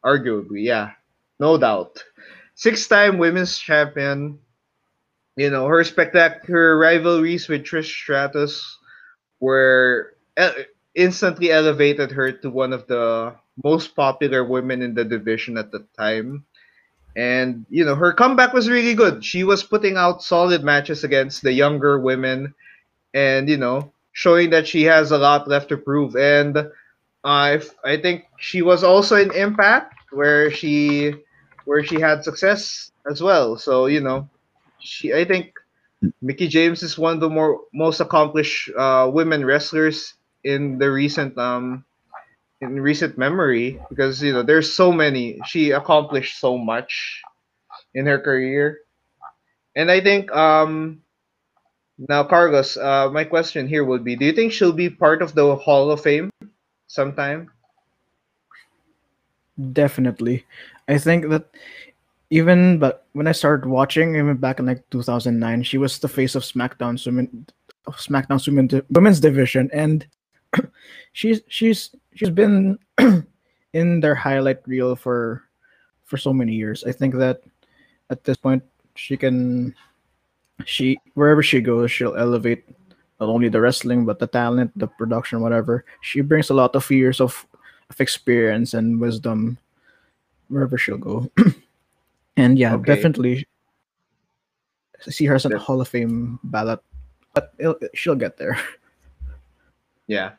arguably. Yeah, no doubt. Six-time women's champion, you know, her spectacular rivalries with Trish Stratus were instantly elevated her to one of the most popular women in the division at the time. And, you know, her comeback was really good. She was putting out solid matches against the younger women and, you know, showing that she has a lot left to prove. And I, I think she was also in Impact where she where she had success as well. So, you know, she I think Mickie James is one of the more most accomplished uh, women wrestlers in the recent um in recent memory because you know there's so many she accomplished so much in her career and i think um now cargos uh my question here would be do you think she'll be part of the hall of fame sometime? Definitely. I think that even but when I started watching, even back in like 2009, she was the face of SmackDown women, SmackDown's women, women's division, and she's she's she's been in their highlight reel for for so many years. I think that at this point she can she wherever she goes, she'll elevate not only the wrestling but the talent, the production, whatever. She brings a lot of years of of experience and wisdom wherever she'll go. And yeah, okay. definitely see her as a Hall of Fame ballot, but she'll get there. Yeah.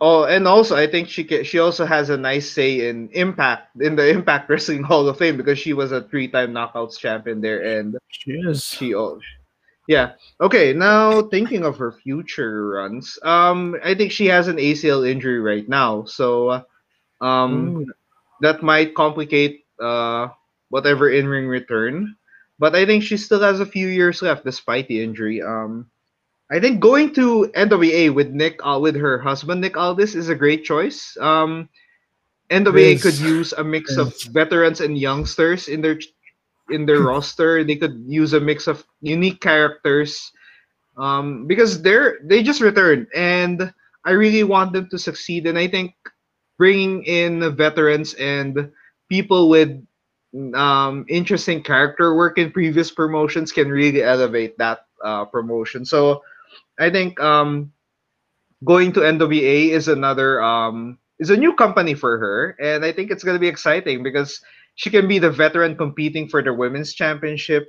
Oh, and also I think she can, she also has a nice say in Impact in the Impact Wrestling Hall of Fame because she was a three-time Knockouts champion there, and she is. She oh, yeah. Okay, now thinking of her future runs, um, I think she has an ACL injury right now, so um, Ooh. that might complicate uh whatever in ring return. But I think she still has a few years left despite the injury. Um, I think going to NWA with Nick uh, with her husband Nick Aldis is a great choice. Um, NWA yes. could use a mix yes. of veterans and youngsters in their in their roster. They could use a mix of unique characters um, because they're they just returned, and I really want them to succeed. And I think bringing in veterans and people with um, interesting character work in previous promotions can really elevate that uh, promotion. So I think um, going to NWA is another um, is a new company for her, and I think it's going to be exciting because she can be the veteran competing for the women's championship,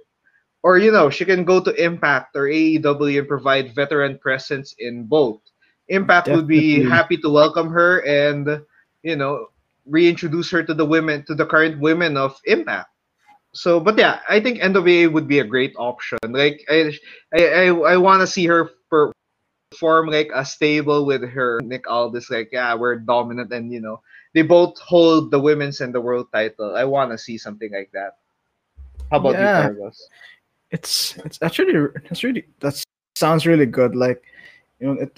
or you know she can go to Impact or AEW and provide veteran presence in both. Impact Definitely. would be happy to welcome her and you know reintroduce her to the women to the current women of Impact. So, but yeah, I think NWA would be a great option. Like I, I, I, I want to see her perform like a stable with her Nick Aldis. Like yeah, we're dominant, and you know they both hold the women's and the world title. I want to see something like that. How about yeah. you, Carlos? It's it's actually it's really that sounds really good. Like you know it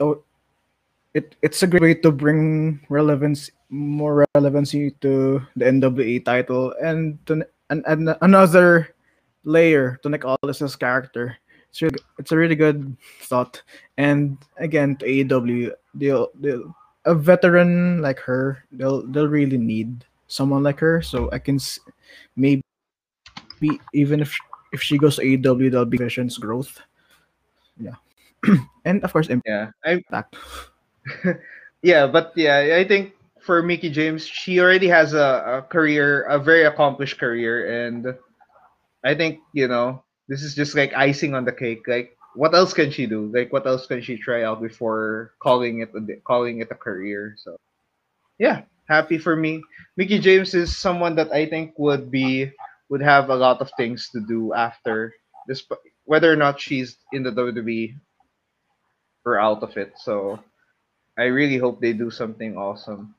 it it's a great way to bring relevance more relevancy to the NWA title and to and, and another layer to Nick Aldis's character. It's really, it's a really good thought. And again, to AEW, they'll, they'll a veteran like her, they'll they'll really need someone like her. So I can maybe even if if she goes to AEW, there'll be Vision's growth. Yeah, and of course Yeah, I yeah, but yeah, I think for Mickie James, she already has a, a career, a very accomplished career, and I think you know this is just like icing on the cake. Like, what else can she do? Like, what else can she try out before calling it a, calling it a career? So, yeah, happy for me. Mickie James is someone that I think would be would have a lot of things to do after this, whether or not she's in the WWE or out of it. So, I really hope they do something awesome.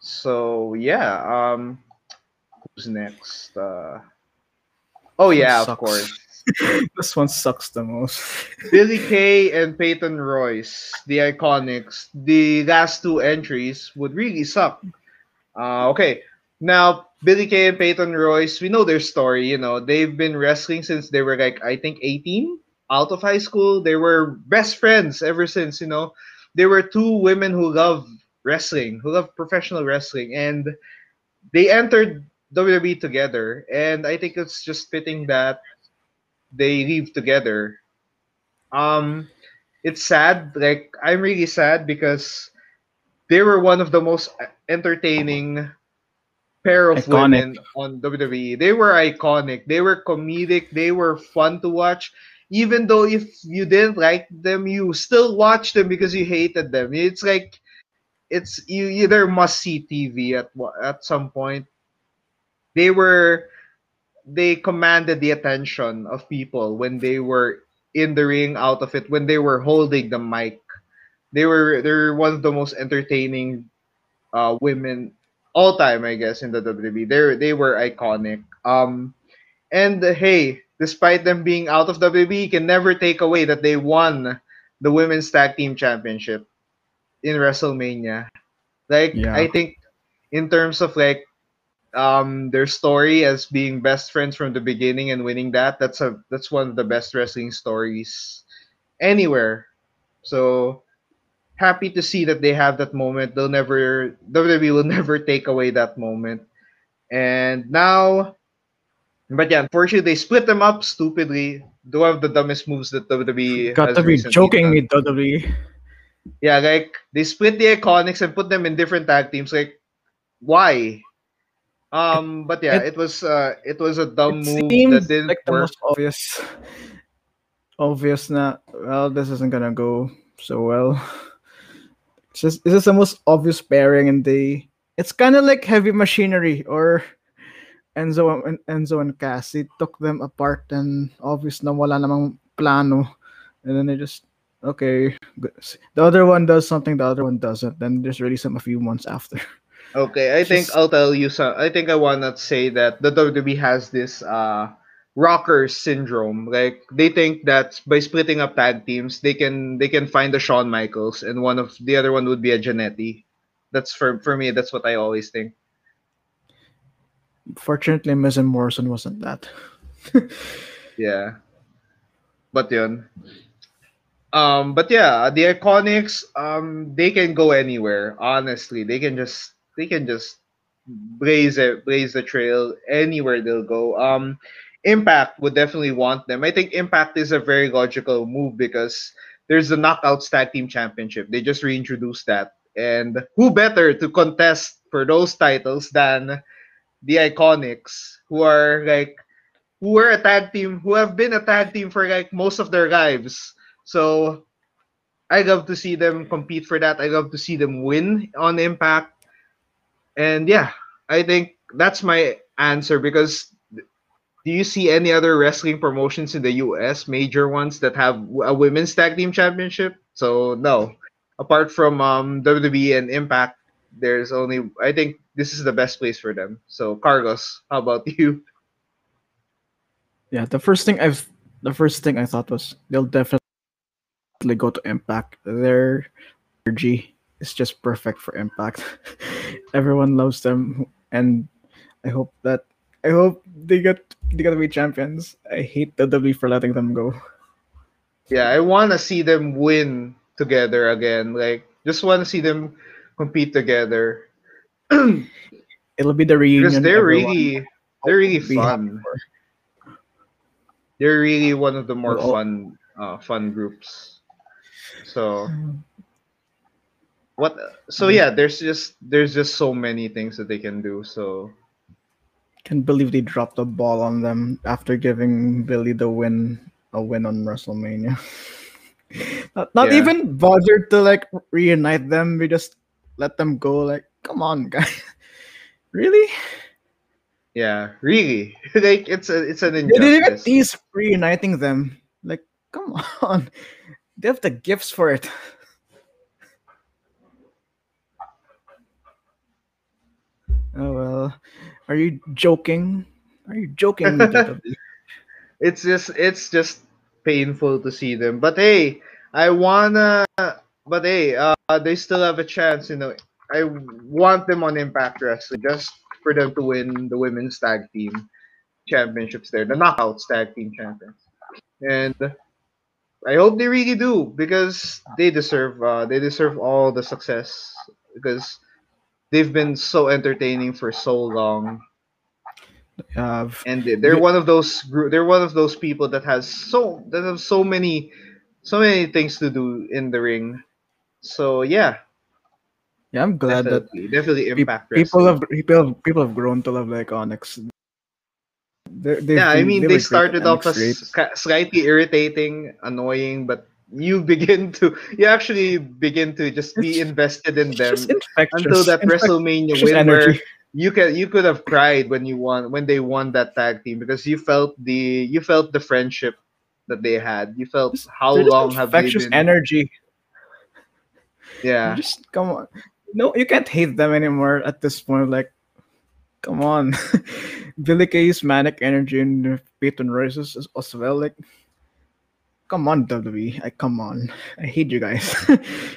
So yeah, um, who's next? Uh, oh yeah, of course, this one sucks the most. Billie Kay and Peyton Royce, the Iconics. The last two entries would really suck. Uh, okay, now Billie Kay and Peyton Royce, we know their story. You know, they've been wrestling since they were like I think 18, out of high school. They were best friends ever since. You know, they were two women who love wrestling, who love professional wrestling, and they entered WWE together. And I think it's just fitting that they leave together. Um, it's sad. Like I'm really sad because they were one of the most entertaining pair of Iconic. women on WWE. They were iconic. They were comedic. They were fun to watch. Even though if you didn't like them, you still watched them because you hated them. It's like it's you either must see TV at at some point. They were they commanded the attention of people when they were in the ring out of it when they were holding the mic. They were they're one of the most entertaining uh women all time, I guess, in the WWE. They they were iconic. Um, and uh, hey, despite them being out of WWE, you can never take away that they won the women's tag team championship in WrestleMania. Like Yeah. I think in terms of like um their story as being best friends from the beginning and winning that, that's a that's one of the best wrestling stories anywhere. So happy to see that they have that moment. They'll never WWE will never take away that moment. And now but yeah, unfortunately they split them up stupidly. One of the dumbest moves that WWE Got to be joking me, WWE. Yeah, like they split the iconics and put them in different tag teams. Like, why? Um, but yeah, It- it, was uh, it was a dumb move that didn't like the work. most obvious. Obvious na well, this isn't gonna go so well. It's just this is the most obvious pairing, and they it's kind of like heavy machinery or Enzo and Enzo and Cass. They took them apart, and obvious na wala namang plano, and then they just okay. good. The other one does something, the other one doesn't. Then just release them a few months after. Okay, I think I'll tell you some. I think I wanna say that the WWE has this uh rocker syndrome. Like they think that by splitting up tag teams, they can they can find a Shawn Michaels, and one of the other one would be a Jannetty. That's for for me. That's what I always think. Fortunately, Miz and Morrison wasn't that. Yeah. But yun. Um, but yeah, the Iconics, um, they can go anywhere. Honestly, they can just they can just blaze it, blaze the trail anywhere they'll go. Um, Impact would definitely want them. I think Impact is a very logical move because there's the Knockouts Tag Team Championship. They just reintroduced that, and who better to contest for those titles than the Iconics, who are like who were a tag team, who have been a tag team for like most of their lives. So I love to see them compete for that. I love to see them win on Impact. And yeah, I think that's my answer because do you see any other wrestling promotions in the US, major ones that have a women's tag team championship? So no. Apart from um, WWE and Impact, there's only I think this is the best place for them. So Cargos, how about you? Yeah, the first thing I've the first thing I thought was they'll definitely go to Impact. They're energy is just perfect for Impact. Everyone loves them, and I hope that I hope they get they get to be champions. I hate the WWE for letting them go. Yeah, I want to see them win together again. Like, just want to see them compete together. It'll be the reunion. because they're everyone really they're really will be happy fun. They're really one of the more Well, fun uh, fun groups. So what? So yeah, there's just there's just so many things that they can do. So Can't believe they dropped the ball on them after giving Billie the win a win on WrestleMania. not not Yeah. even bothered to like reunite them. We just let them go. Like, come on, guys. really? yeah, really, like it's a it's an They didn't even tease reuniting them. Like, come on. They have the gifts for it. Oh well. Are you joking? Are you joking? It's just it's just painful to see them. But hey, I wanna. But hey, uh, they still have a chance. You know, I want them on Impact Wrestling just for them to win the women's tag team championships there, the knockouts tag team champions, and I hope they really do because they deserve. Uh, they deserve all the success because they've been so entertaining for so long. Uh, and they- they're one of those group they're one of those people that has so that have so many so many things to do in the ring. So yeah. Yeah, I'm glad that definitely definitely peop- impact people have people have, people have grown to love like Onyx. They're, yeah i mean were they started off as slightly irritating annoying but you begin to you actually begin to just be invested in them until that WrestleMania win where you can you could have cried when you won when they won that tag team because you felt the you felt the friendship that they had. You felt how long have they been? energy. yeah, Just come on. No, you can't hate them anymore at this point. Like, come on. Billie Kay's manic energy and Peyton Royce's as well. Like, come on, WWE. I come on. I hate you guys.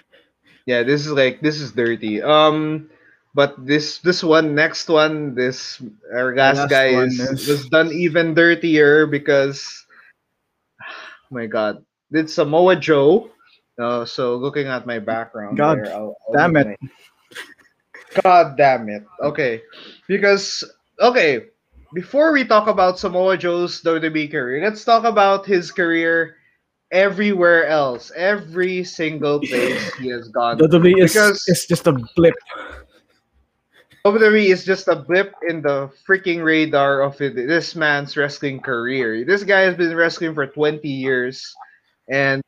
yeah. This is like this is dirty. Um, but this this one next one this our last, last guy is, is- was done even dirtier because my God, did Samoa Joe. Uh, so looking at my background, God there, I'll- I'll damn it. my- God damn it. Okay. Because, okay, before we talk about Samoa Joe's WWE career, let's talk about his career everywhere else. Every single place he has gone. WWE is, Because- is just a blip. WWE is just a blip in the freaking radar of it, this man's wrestling career. This guy has been wrestling for 20 years. And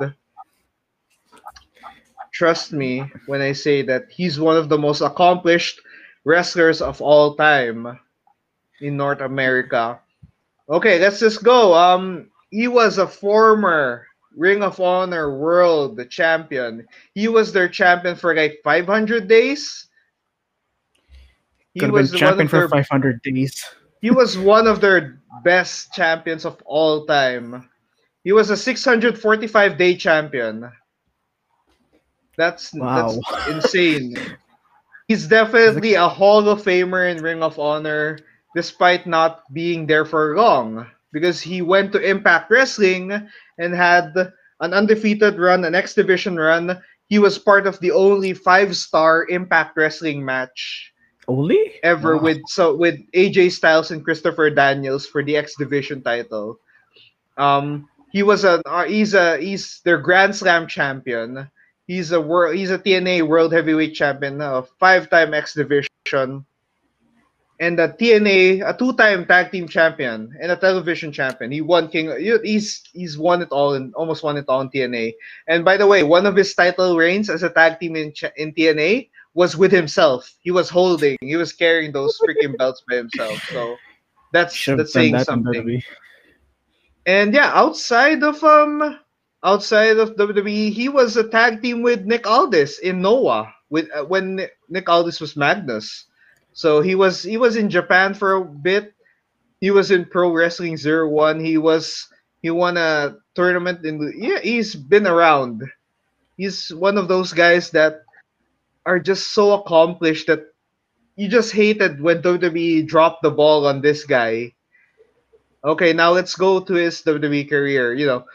trust me when I say that he's one of the most accomplished wrestlers of all time in North America. Okay, let's just go. Um, he was a former Ring of Honor World Champion. He was their champion for like 500 days. He Could was champion of for their 500 days. he was one of their best champions of all time. He was a 645 day champion. That's Wow. that's insane. He's definitely a Hall of Famer in Ring of Honor, despite not being there for long, because he went to Impact Wrestling and had an undefeated run, an X Division run. He was part of the only five-star Impact Wrestling match Only? ever Wow. with so with AJ Styles and Christopher Daniels for the X Division title. Um, he was a uh, he's a he's their Grand Slam champion. He's a world he's a TNA World Heavyweight Champion, a five-time X Division, and a TNA a two-time Tag Team Champion and a Television Champion. He won King. He's he's won it all and almost won it all in TNA. And by the way, one of his title reigns as a tag team in in TNA was with himself. He was holding, he was carrying those freaking belts by himself. So that's Should have that's saying that something. And yeah, outside of um outside of WWE, he was a tag team with Nick Aldis in Noah with uh, when Nick Aldis was Magnus. So he was he was in Japan for a bit. He was in Pro Wrestling Zero One. He was he won a tournament in yeah, he's been around. He's one of those guys that are just so accomplished that you just hated when WWE dropped the ball on this guy. Okay, now let's go to his WWE career. You know,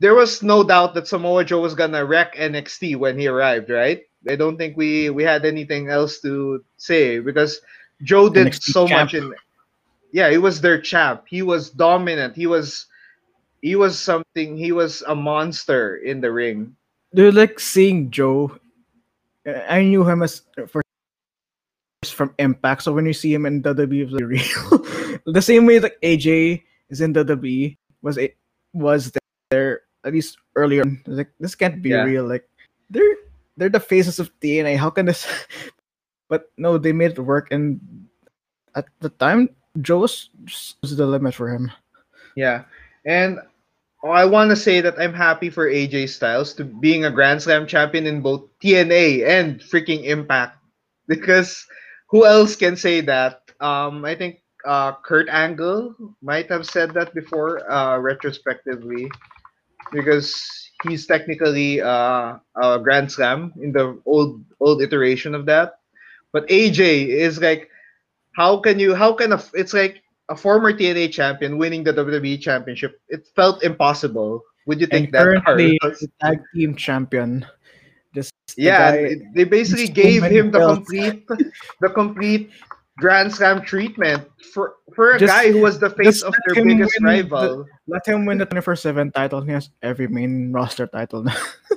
there was no doubt that Samoa Joe was gonna wreck NXT when he arrived, right? I don't think we we had anything else to say because Joe did NXT so champ. much in yeah, he was their champ. He was dominant. He was he was something he was a monster in the ring. Dude, like seeing Joe, I knew him as first from Impact. So when you see him in the WWE, it's like real. the same way like AJ is in WWE was it was there at least earlier. Like this can't be Yeah. real. Like they're they're the faces of TNA. How can this? But no, they made it work. And at the time, Joe was was the limit for him. Yeah. And I want to say that I'm happy for AJ Styles to being a Grand Slam champion in both TNA and freaking Impact because who else can say that? Um, I think uh, Kurt Angle might have said that before, uh, retrospectively, because he's technically uh, a Grand Slam in the old old iteration of that. But AJ is like, how can you? How can a? It's like a former TNA champion winning the WWE championship. It felt impossible. Would you think and that? currently, tag team champion. Just the Yeah, guy- they basically gave him the belts. complete the complete Grand Slam treatment for for a Just- guy who was the face of their biggest win the- rival. Let him win the 24/7 title. He has every main roster title. now.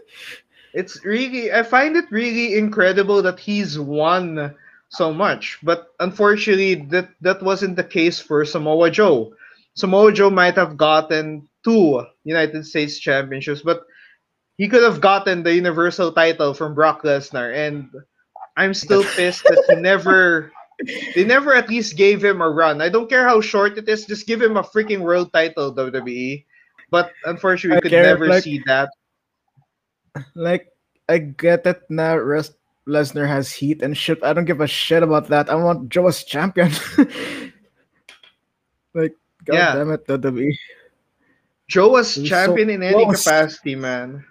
It's really I find it really incredible that he's won so much, but unfortunately that that wasn't the case for Samoa Joe. Samoa Joe might have gotten two United States championships, but he could have gotten the Universal title from Brock Lesnar, and I'm still pissed that he never. They never at least gave him a run. I don't care how short it is, just give him a freaking world title, WWE. But unfortunately, we I could never like- see that. like I get that now Res- Lesnar has heat and shit. I don't give a shit about that. I want Joe as champion. like god Yeah. damn it. WWE. Joe was He's so champion in any close. capacity, man.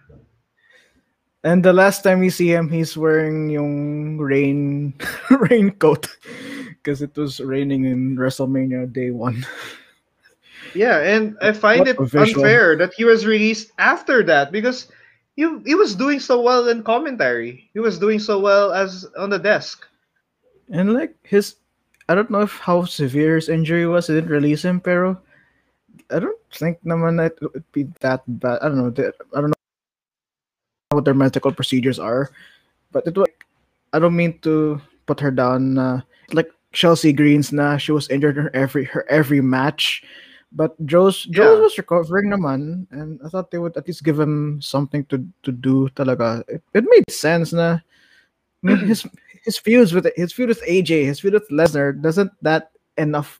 And the last time we see him, he's wearing yung rain raincoat because it was raining in WrestleMania day one. Yeah, and I find it visual. unfair that he was released after that because he he was doing so well in commentary. He was doing so well as on the desk. And like his, I don't know if how severe his injury was. They didn't release him, pero I don't think naman that it would be that bad. I don't know. I don't know what their medical procedures are, but it was. I don't mean to put her down. Uh, like Chelsea Greens, na she was injured in her every her every match, but Joe's Joe Yeah. was recovering naman, and I thought they would at least give him something to to do. Talaga, it, it made sense na. I mean, his his feuds with his feud with AJ, his feud with Lesnar, doesn't that enough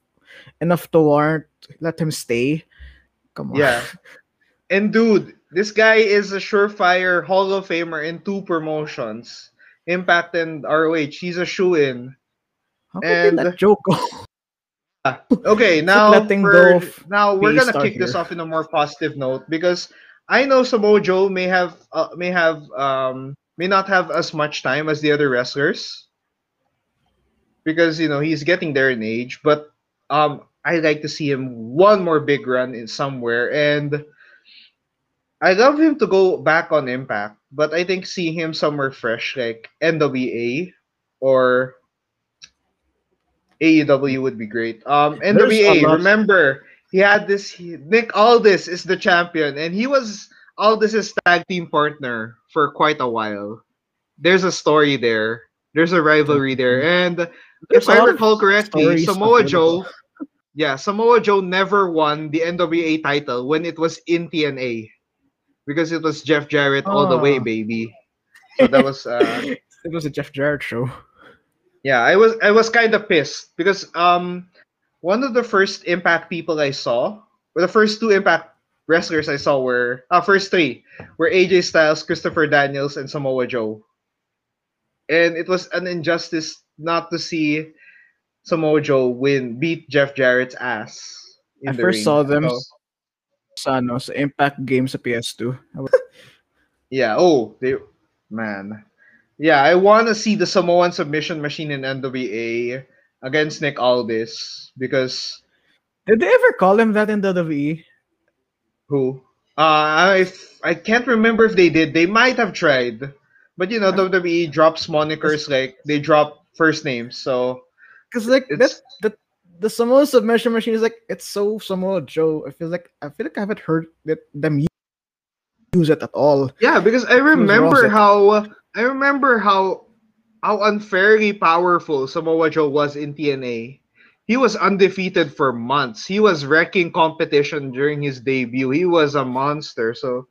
enough to warrant let him stay? Come on. Yeah. And dude, this guy is a surefire Hall of Famer in two promotions, Impact and ROH. He's a shoe in. How And- Joe go? Okay, now for- now we're gonna kick this off in a more positive note because I know Samoa Joe may have uh, may have um may not have as much time as the other wrestlers because you know he's getting there in age, but um I like to see him one more big run in somewhere and I love him to go back on Impact, but I think seeing him somewhere fresh like NWA or AEW would be great. Um, NWA, remember he had this. he- Nick Aldis is the champion, and he was Aldis's tag team partner for quite a while. There's a story there. There's a rivalry there, and There's if I recall correctly, Samoa. Joe, yeah, Samoa Joe never won the NWA title when it was in TNA because it was Jeff Jarrett all the way, Ah. baby. So that was uh, It was a Jeff Jarrett show. yeah, I was I was kind of pissed because um one of the first Impact people I saw, or the first two Impact wrestlers I saw were uh, first three were AJ Styles, Christopher Daniels, and Samoa Joe. And it was an injustice not to see Samoa Joe win, beat Jeff Jarrett's ass. in I the first ring. saw them So, sa, ano, sa Impact game sa PS2. Yeah. Oh, they man. Yeah, I want to see the Samoan submission machine in NWA against Nick Aldis because Did they ever call him that in WWE? who? Uh, I I can't remember if they did. They might have tried, but you know WWE drops monikers like they drop first names. So Because like that It's- the Samoa submission machine is like it's so Samoa Joe. I feel like I feel like I haven't heard that them use it at all. yeah, because I remember how I remember how how unfairly powerful Samoa Joe was in TNA. He was undefeated for months. He was wrecking competition during his debut. He was a monster. So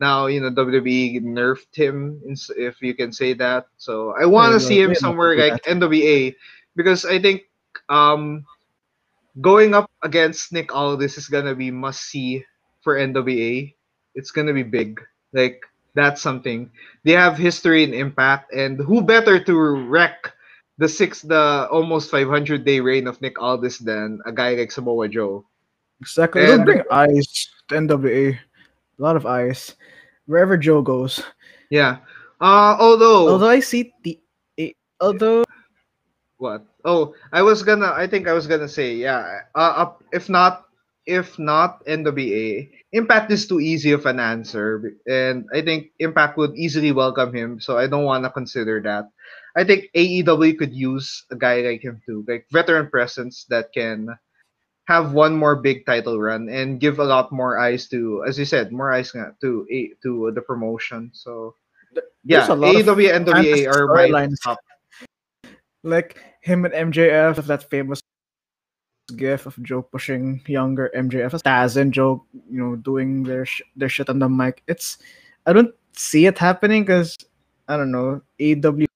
now you know WWE nerfed him, if you can say that. So I want to Yeah, see him yeah, somewhere like NWA because I think um going up against Nick Aldis is gonna be must see for NWA. It's gonna be big. Like that's something they have history and impact, and who better to wreck the six, the almost 500 day reign of Nick Aldis than a guy like Samoa Joe? Exactly. And- bring eyes to NWA. A lot of eyes. Wherever Joe goes. Yeah. Uh, although Although I see the although what? Oh, I was gonna. I think I was gonna say yeah. Uh, up if not, if not NWA, Impact is too easy of an answer, and I think Impact would easily welcome him. So I don't want to consider that. I think AEW could use a guy like him too, like veteran presence that can have one more big title run and give a lot more eyes to, as you said, more eyes to to the promotion. So yeah, there's a lot of AEW and NWA are my storylines. top. like him and MJF, that famous gif of Joe pushing younger MJF, Taz and Joe, you know, doing their sh- their shit on the mic. It's I don't see it happening because I don't know. AEW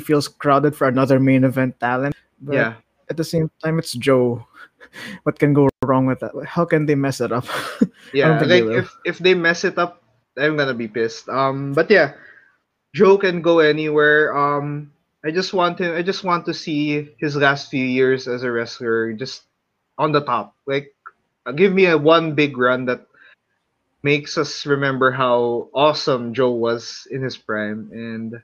feels crowded for another main event talent. But Yeah. at the same time, it's Joe. What can go wrong with that? How can they mess it up? Yeah, like if if they mess it up, I'm gonna be pissed. Um, but yeah, Joe can go anywhere. Um, I just want him. I just want to see his last few years as a wrestler just on the top. Like, give me a one big run that makes us remember how awesome Joe was in his prime. And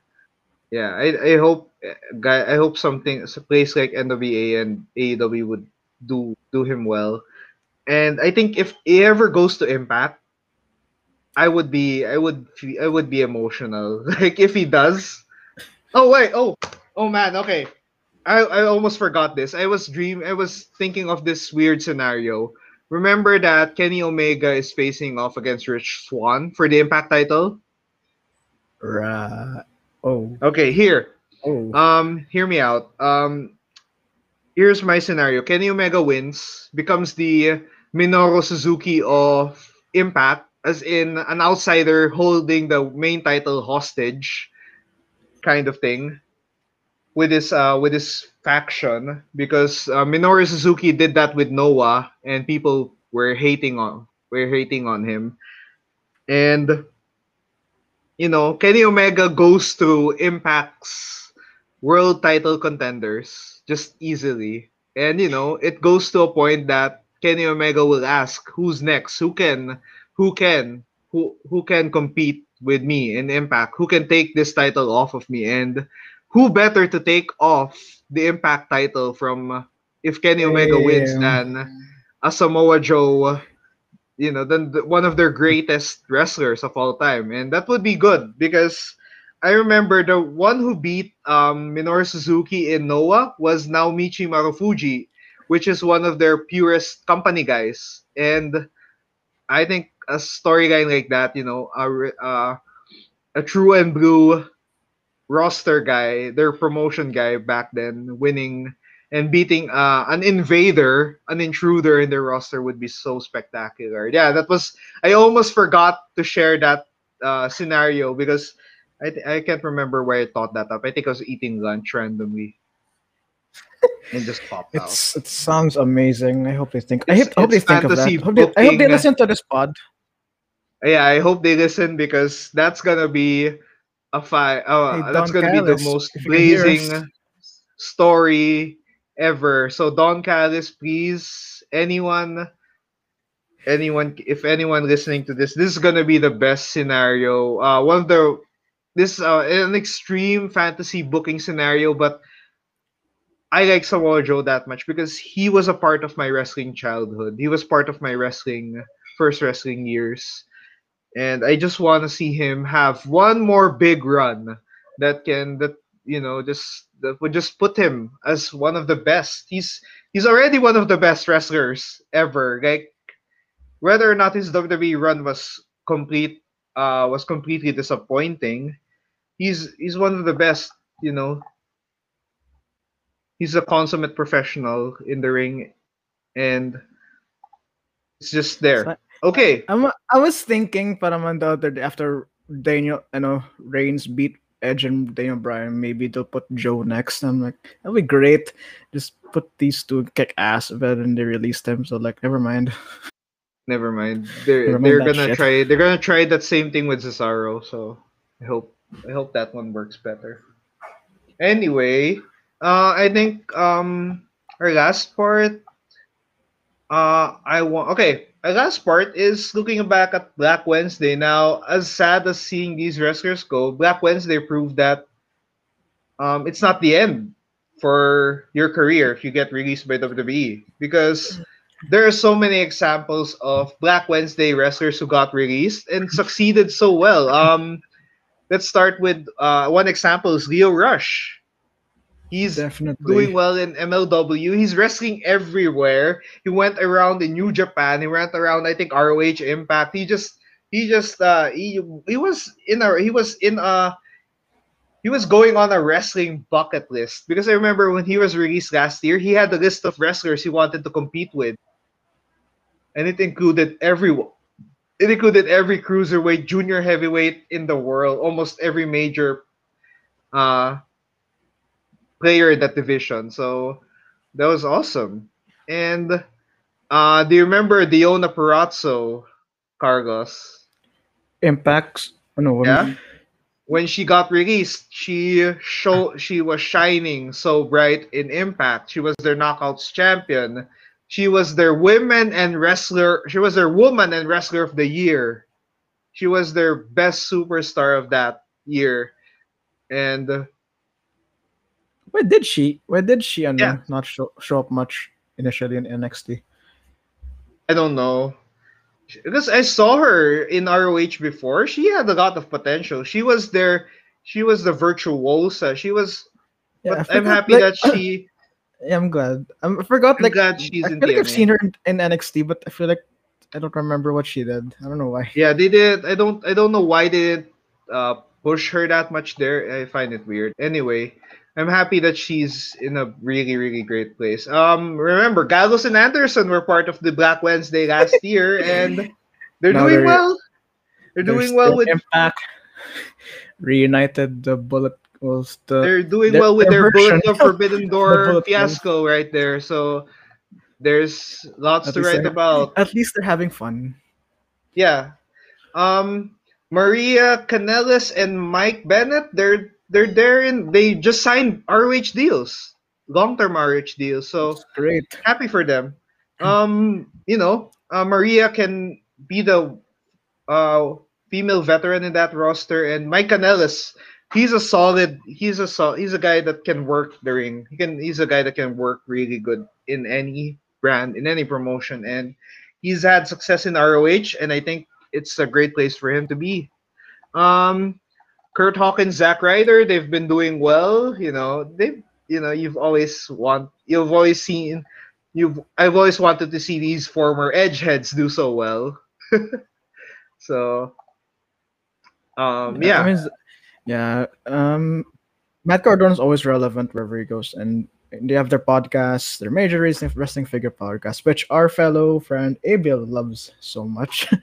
yeah, I I hope guy I hope something a place like NWA and AEW would do do him well. And I think if he ever goes to Impact, I would be I would I would be emotional. Like if he does. Oh wait, oh oh man, okay. I, I almost forgot this. I was dream I was thinking of this weird scenario. Remember that Kenny Omega is facing off against Rich Swann for the Impact title? right. Oh. Okay, here. Oh. Um, hear me out. Um, here's my scenario. Kenny Omega wins, becomes the Minoru Suzuki of Impact, as in an outsider holding the main title hostage, kind of thing, with his uh with his faction because uh, Minoru Suzuki did that with Noah, and people were hating on were hating on him, and you know Kenny Omega goes through Impact's world title contenders just easily. And you know, it goes to a point that Kenny Omega will ask, "Who's next? Who can, who can, who who can compete with me in Impact? Who can take this title off of me? And who better to take off the Impact title from uh, if Kenny Omega wins than a Samoa Joe?" You know, than the, one of their greatest wrestlers of all time, and that would be good because I remember the one who beat um, Minoru Suzuki in Noah was Naomichi Marufuji, which is one of their purest company guys. And I think a storyline like that, you know, a, re- uh, a true and blue roster guy, their promotion guy back then, winning and beating uh, an invader, an intruder in their roster would be so spectacular. Yeah, that was. I almost forgot to share that uh, scenario because I, th- I can't remember where I thought that up. I think I was eating lunch randomly. and just popped out. It sounds amazing. I hope they think. I It's- hope, I hope they think of that. fantasy Hope they, I hope they listen to this pod. Yeah, I hope they listen because that's gonna be a fi- uh, Hey, that's Don gonna be the most if you can hear us. blazing story ever. So Don Callis, please, anyone, anyone, if anyone listening to this, this is gonna be the best scenario. Uh, one of the this uh, an extreme fantasy booking scenario, but I like Samoa Joe that much because he was a part of my wrestling childhood. He was part of my wrestling first wrestling years. And I just want to see him have one more big run that can that you know just that would just put him as one of the best. He's he's already one of the best wrestlers ever. Like whether or not his WWE run was complete uh was completely disappointing, he's he's one of the best, you know. He's a consummate professional in the ring and it's just there. Okay. I'm, I was thinking parang on the other day after Daniel, you know, Reigns beat Edge and Daniel Bryan, maybe they'll put Joe next. I'm like, that'd be great. Just put these two kick ass, but then they released them. So like, never mind. Never mind. They're Never mind they're gonna shit. try they're gonna try that same thing with Cesaro, so I hope I hope that one works better. Anyway, uh I think um our last part uh I want okay, our last part is looking back at Black Wednesday. Now, as sad as seeing these wrestlers go, Black Wednesday proved that um it's not the end for your career if you get released by WWE because there are so many examples of Black Wednesday wrestlers who got released and succeeded so well. Um, let's start with uh, one example is Leo Rush. He's Definitely. doing well in MLW. He's wrestling everywhere. He went around in New Japan. He went around, I think, ROH Impact. He just, he just, uh, he, he was in a, he was in a, he was going on a wrestling bucket list because I remember when he was released last year, he had a list of wrestlers he wanted to compete with, and it included everyone. It included every cruiserweight, junior heavyweight in the world, almost every major uh, player in that division. So that was awesome. And uh, do you remember Deonna Purrazzo, Carlos? Impacts. Oh, no, Yeah. When she got released, she show she was shining so bright in Impact. She was their Knockouts champion. She was their women and wrestler. She was their woman and wrestler of the year. She was their best superstar of that year. And Where did she? Where did she? Ano, Yeah. not show, show up much initially in NXT. I don't know. Because I saw her in ROH before. She had a lot of potential. She was there. She was the virtuosa. She was. Yeah, but I'm happy like- that she. Yeah, I'm glad. I'm, I forgot. I'm Like, glad she's I in feel like I've seen her in, in NXT, but I feel like I don't remember what she did. I don't know why. Yeah, they did. I don't. I don't know why they didn't uh, push her that much there. I find it weird. Anyway, I'm happy that she's in a really, really great place. Um, remember, Gallows and Anderson were part of the Black Wednesday last year, and they're Now doing they're- well. They're They're doing well still with. Impact. Reunited the bullet was the They're doing their- well with their their Bullet version of Forbidden Door Bullet fiasco right there. So there's lots At to write about. at least they're having fun. Yeah. Um Maria Kanellis and Mike Bennett, they're they're there in they just signed ROH deals. Long-term ROH deals. So Great. happy for them. Um, you know, uh, Maria can be the uh female veteran in that roster and Mike Kanellis, he's a solid he's a sol- he's a guy that can work the ring. He can he's a guy that can work really good in any brand, in any promotion and he's had success in ROH and I think it's a great place for him to be. Um Kurt Hawkins, Zack Ryder, they've been doing well, you know. They you know, you've always want you've always seen you've I've always wanted to see these former Edgeheads do so well. so um yeah. I mean, yeah. Um, Matt Cardona is always relevant wherever he goes, and they have their podcasts, their major wrestling wrestling figure podcast, which our fellow friend Abel loves so much.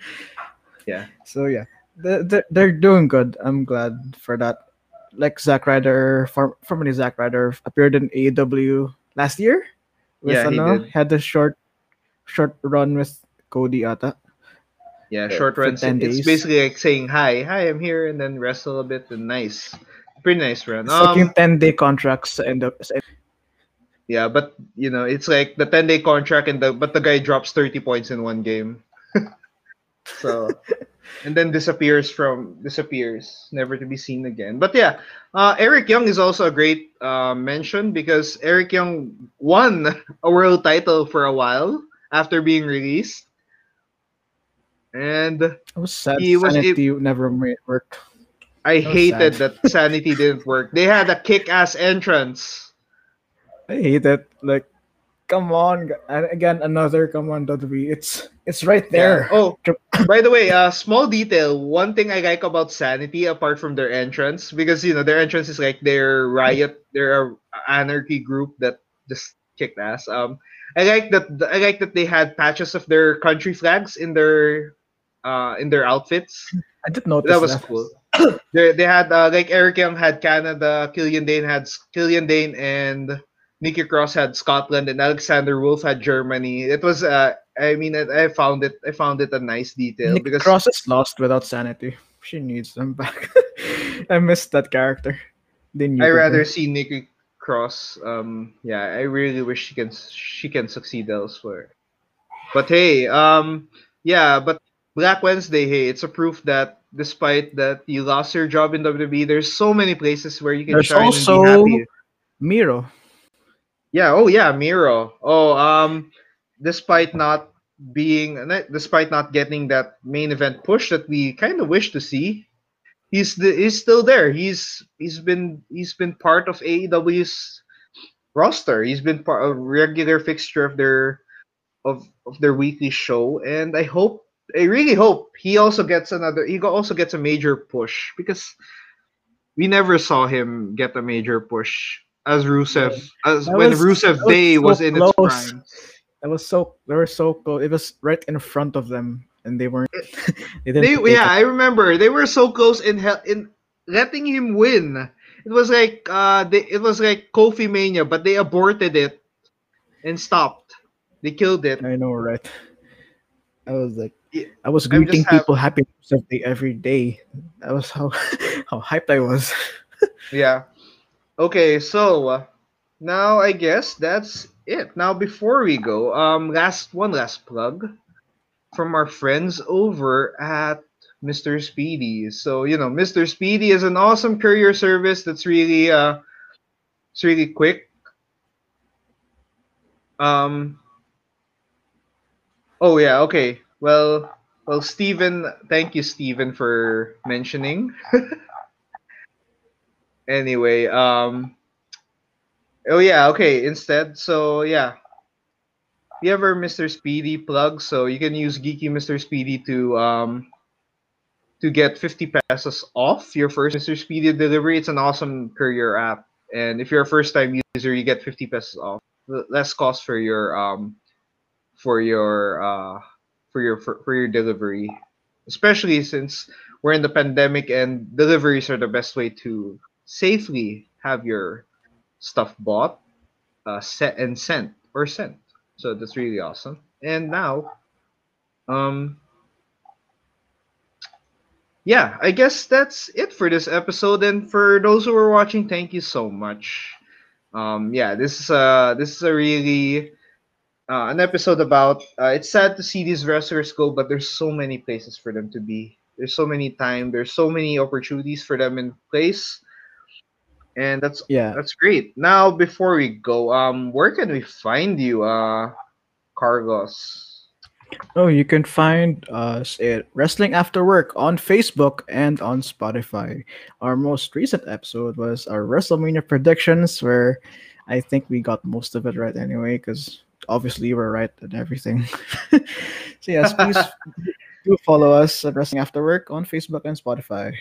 Yeah. So yeah, they they they're doing good. I'm glad for that. Like Zack Ryder, form- formerly Zack Ryder, appeared in AEW last year. With, Yeah, he ano, did. had a short, short run with Cody Ata. yeah, short for runs. 10 It's days. basically like saying hi, hi, I'm here, and then wrestle a bit and nice. Pretty nice run. It's like yung Um, 10 day contracts and the yeah, but you know, it's like the 10 day contract and the but the guy drops 30 points in one game. So, and then disappears from disappears, never to be seen again. But yeah, uh, Eric Young is also a great uh, mention because Eric Young won a world title for a while after being released, and I was sad. He was Sanity never made work. I That hated sad. that Sanity didn't work. They had a kick-ass entrance. I hate it. Like, come on, and again, another come on WWE. It's it's right there. Yeah. Oh, by the way, uh, small detail. One thing I like about Sanity, apart from their entrance, because you know their entrance is like their riot, they're a anarchy group that just kicked ass. Um, I like that. I like that they had patches of their country flags in their, uh, in their outfits. I did notice That was cool. they, they had uh, like Eric Young had Canada, Killian Dain had Killian Dain and Nikki Cross had Scotland, and Alexander Wolfe had Germany. It was uh, I mean, I, I found it I found it a nice detail Nick because Cross is lost without Sanity. She needs them back. I missed that character. I rather her. see Nikki Cross. Um, yeah, I really wish she can she can succeed elsewhere. But hey, um, yeah, but Black Wednesday, hey, it's a proof that despite that you lost your job in WWE, there's so many places where you can There's shine also- and be happy. Miro. Yeah. Oh, yeah. Miro. Oh, um, despite not being, despite not getting that main event push that we kind of wish to see, he's the, he's still there. He's he's been he's been part of AEW's roster. He's been part a regular fixture of their of of their weekly show, and I hope. I really hope he also gets another. He also gets a major push because we never saw him get a major push as Rusev as That when was- Rusev Day so was in its prime. That was so they were so close. It was right in front of them, and they weren't. they didn't. They, yeah, I remember they were so close in hel- in letting him win. It was like uh, they, it was like Kofi Mania, but they aborted it and stopped. They killed it. I know, right? I was like, Yeah, I was greeting people happy every day. That was how how hyped I was. Yeah. Okay, so now I guess that's it. Now before we go, um, last one last plug from our friends over at Mr. Speedy. So you know, Mr. Speedy is an awesome courier service that's really uh, it's really quick. Um. Oh yeah. Okay. Well. Well, Stephen. thank you, Stephen, for mentioning. anyway, um Oh yeah, okay, instead. So yeah. We have our Mr. Speedy plug, so you can use Geeky Mr. Speedy to um to get 50 pesos off your first Mr. Speedy delivery. It's an awesome courier app. And if you're a first time user, you get 50 pesos off. Less cost for your um for your uh for your for, for your delivery. Especially since we're in the pandemic and deliveries are the best way to safely have your stuff bought, uh, set and sent or sent. So that's really awesome. And now, um, yeah, I guess that's it for this episode. And for those who are watching, thank you so much. Um, yeah, this is a this is a really uh, an episode about. Uh, it's sad to see these wrestlers go, but there's so many places for them to be. There's so many time. There's so many opportunities for them in place, and that's Yeah, that's great. Now, before we go, um, where can we find you, uh, Carlos? Oh, you can find us at Wrestling After Work on Facebook and on Spotify. Our most recent episode was our WrestleMania predictions, where I think we got most of it right anyway, because obviously we're right at everything. so yes, please do follow us at Wrestling After Work on Facebook and Spotify.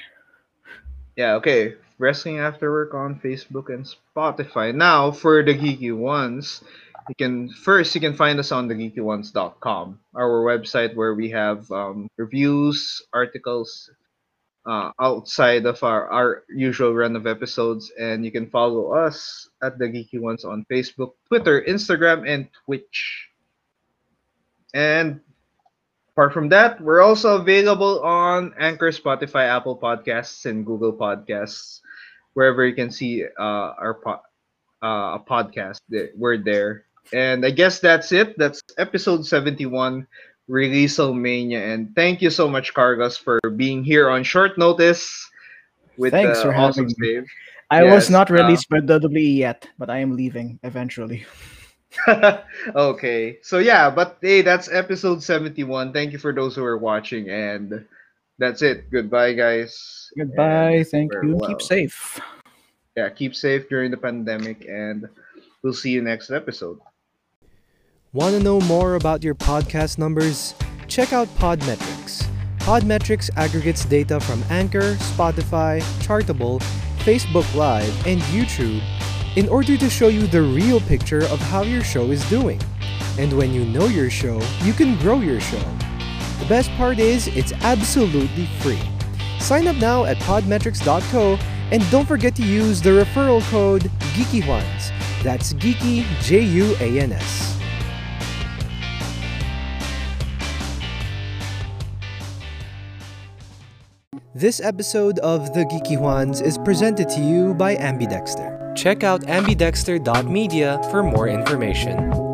Yeah, okay. Wrestling After Work on Facebook and Spotify. Now, for the geeky juans, you can first you can find us on thegeekyjuans.com, our website where we have um, reviews, articles uh, outside of our, our usual run of episodes, and you can follow us at the Geeky Juans on Facebook, Twitter, Instagram, and Twitch. And Apart from that, we're also available on Anchor, Spotify, Apple Podcasts, and Google Podcasts. Wherever you can see uh, our po- uh, a podcast, we're there. And I guess that's it. That's episode 71 Releaselmania. And thank you so much, Carlos, for being here on short notice with Thanks for having awesome me. save. I was Yes, not uh, released by WWE yet, but I am leaving eventually. okay. So yeah, but hey, that's episode 71. Thank you for those who are watching and that's it. Goodbye guys. Goodbye. And Thank you. Keep safe. Yeah, keep safe during the pandemic and we'll see you next episode. Want to know more about your podcast numbers? Check out Podmetrics. Podmetrics aggregates data from Anchor, Spotify, Chartable, Facebook Live, and YouTube in order to show you the real picture of how your show is doing. And when you know your show, you can grow your show. The best part is, it's absolutely free. Sign up now at podmetrics.co and don't forget to use the referral code GeekyJuans. That's Geeky J U A N S. This episode of The Geeky Juans is presented to you by Ambidextr. Check out ambidextr.media for more information.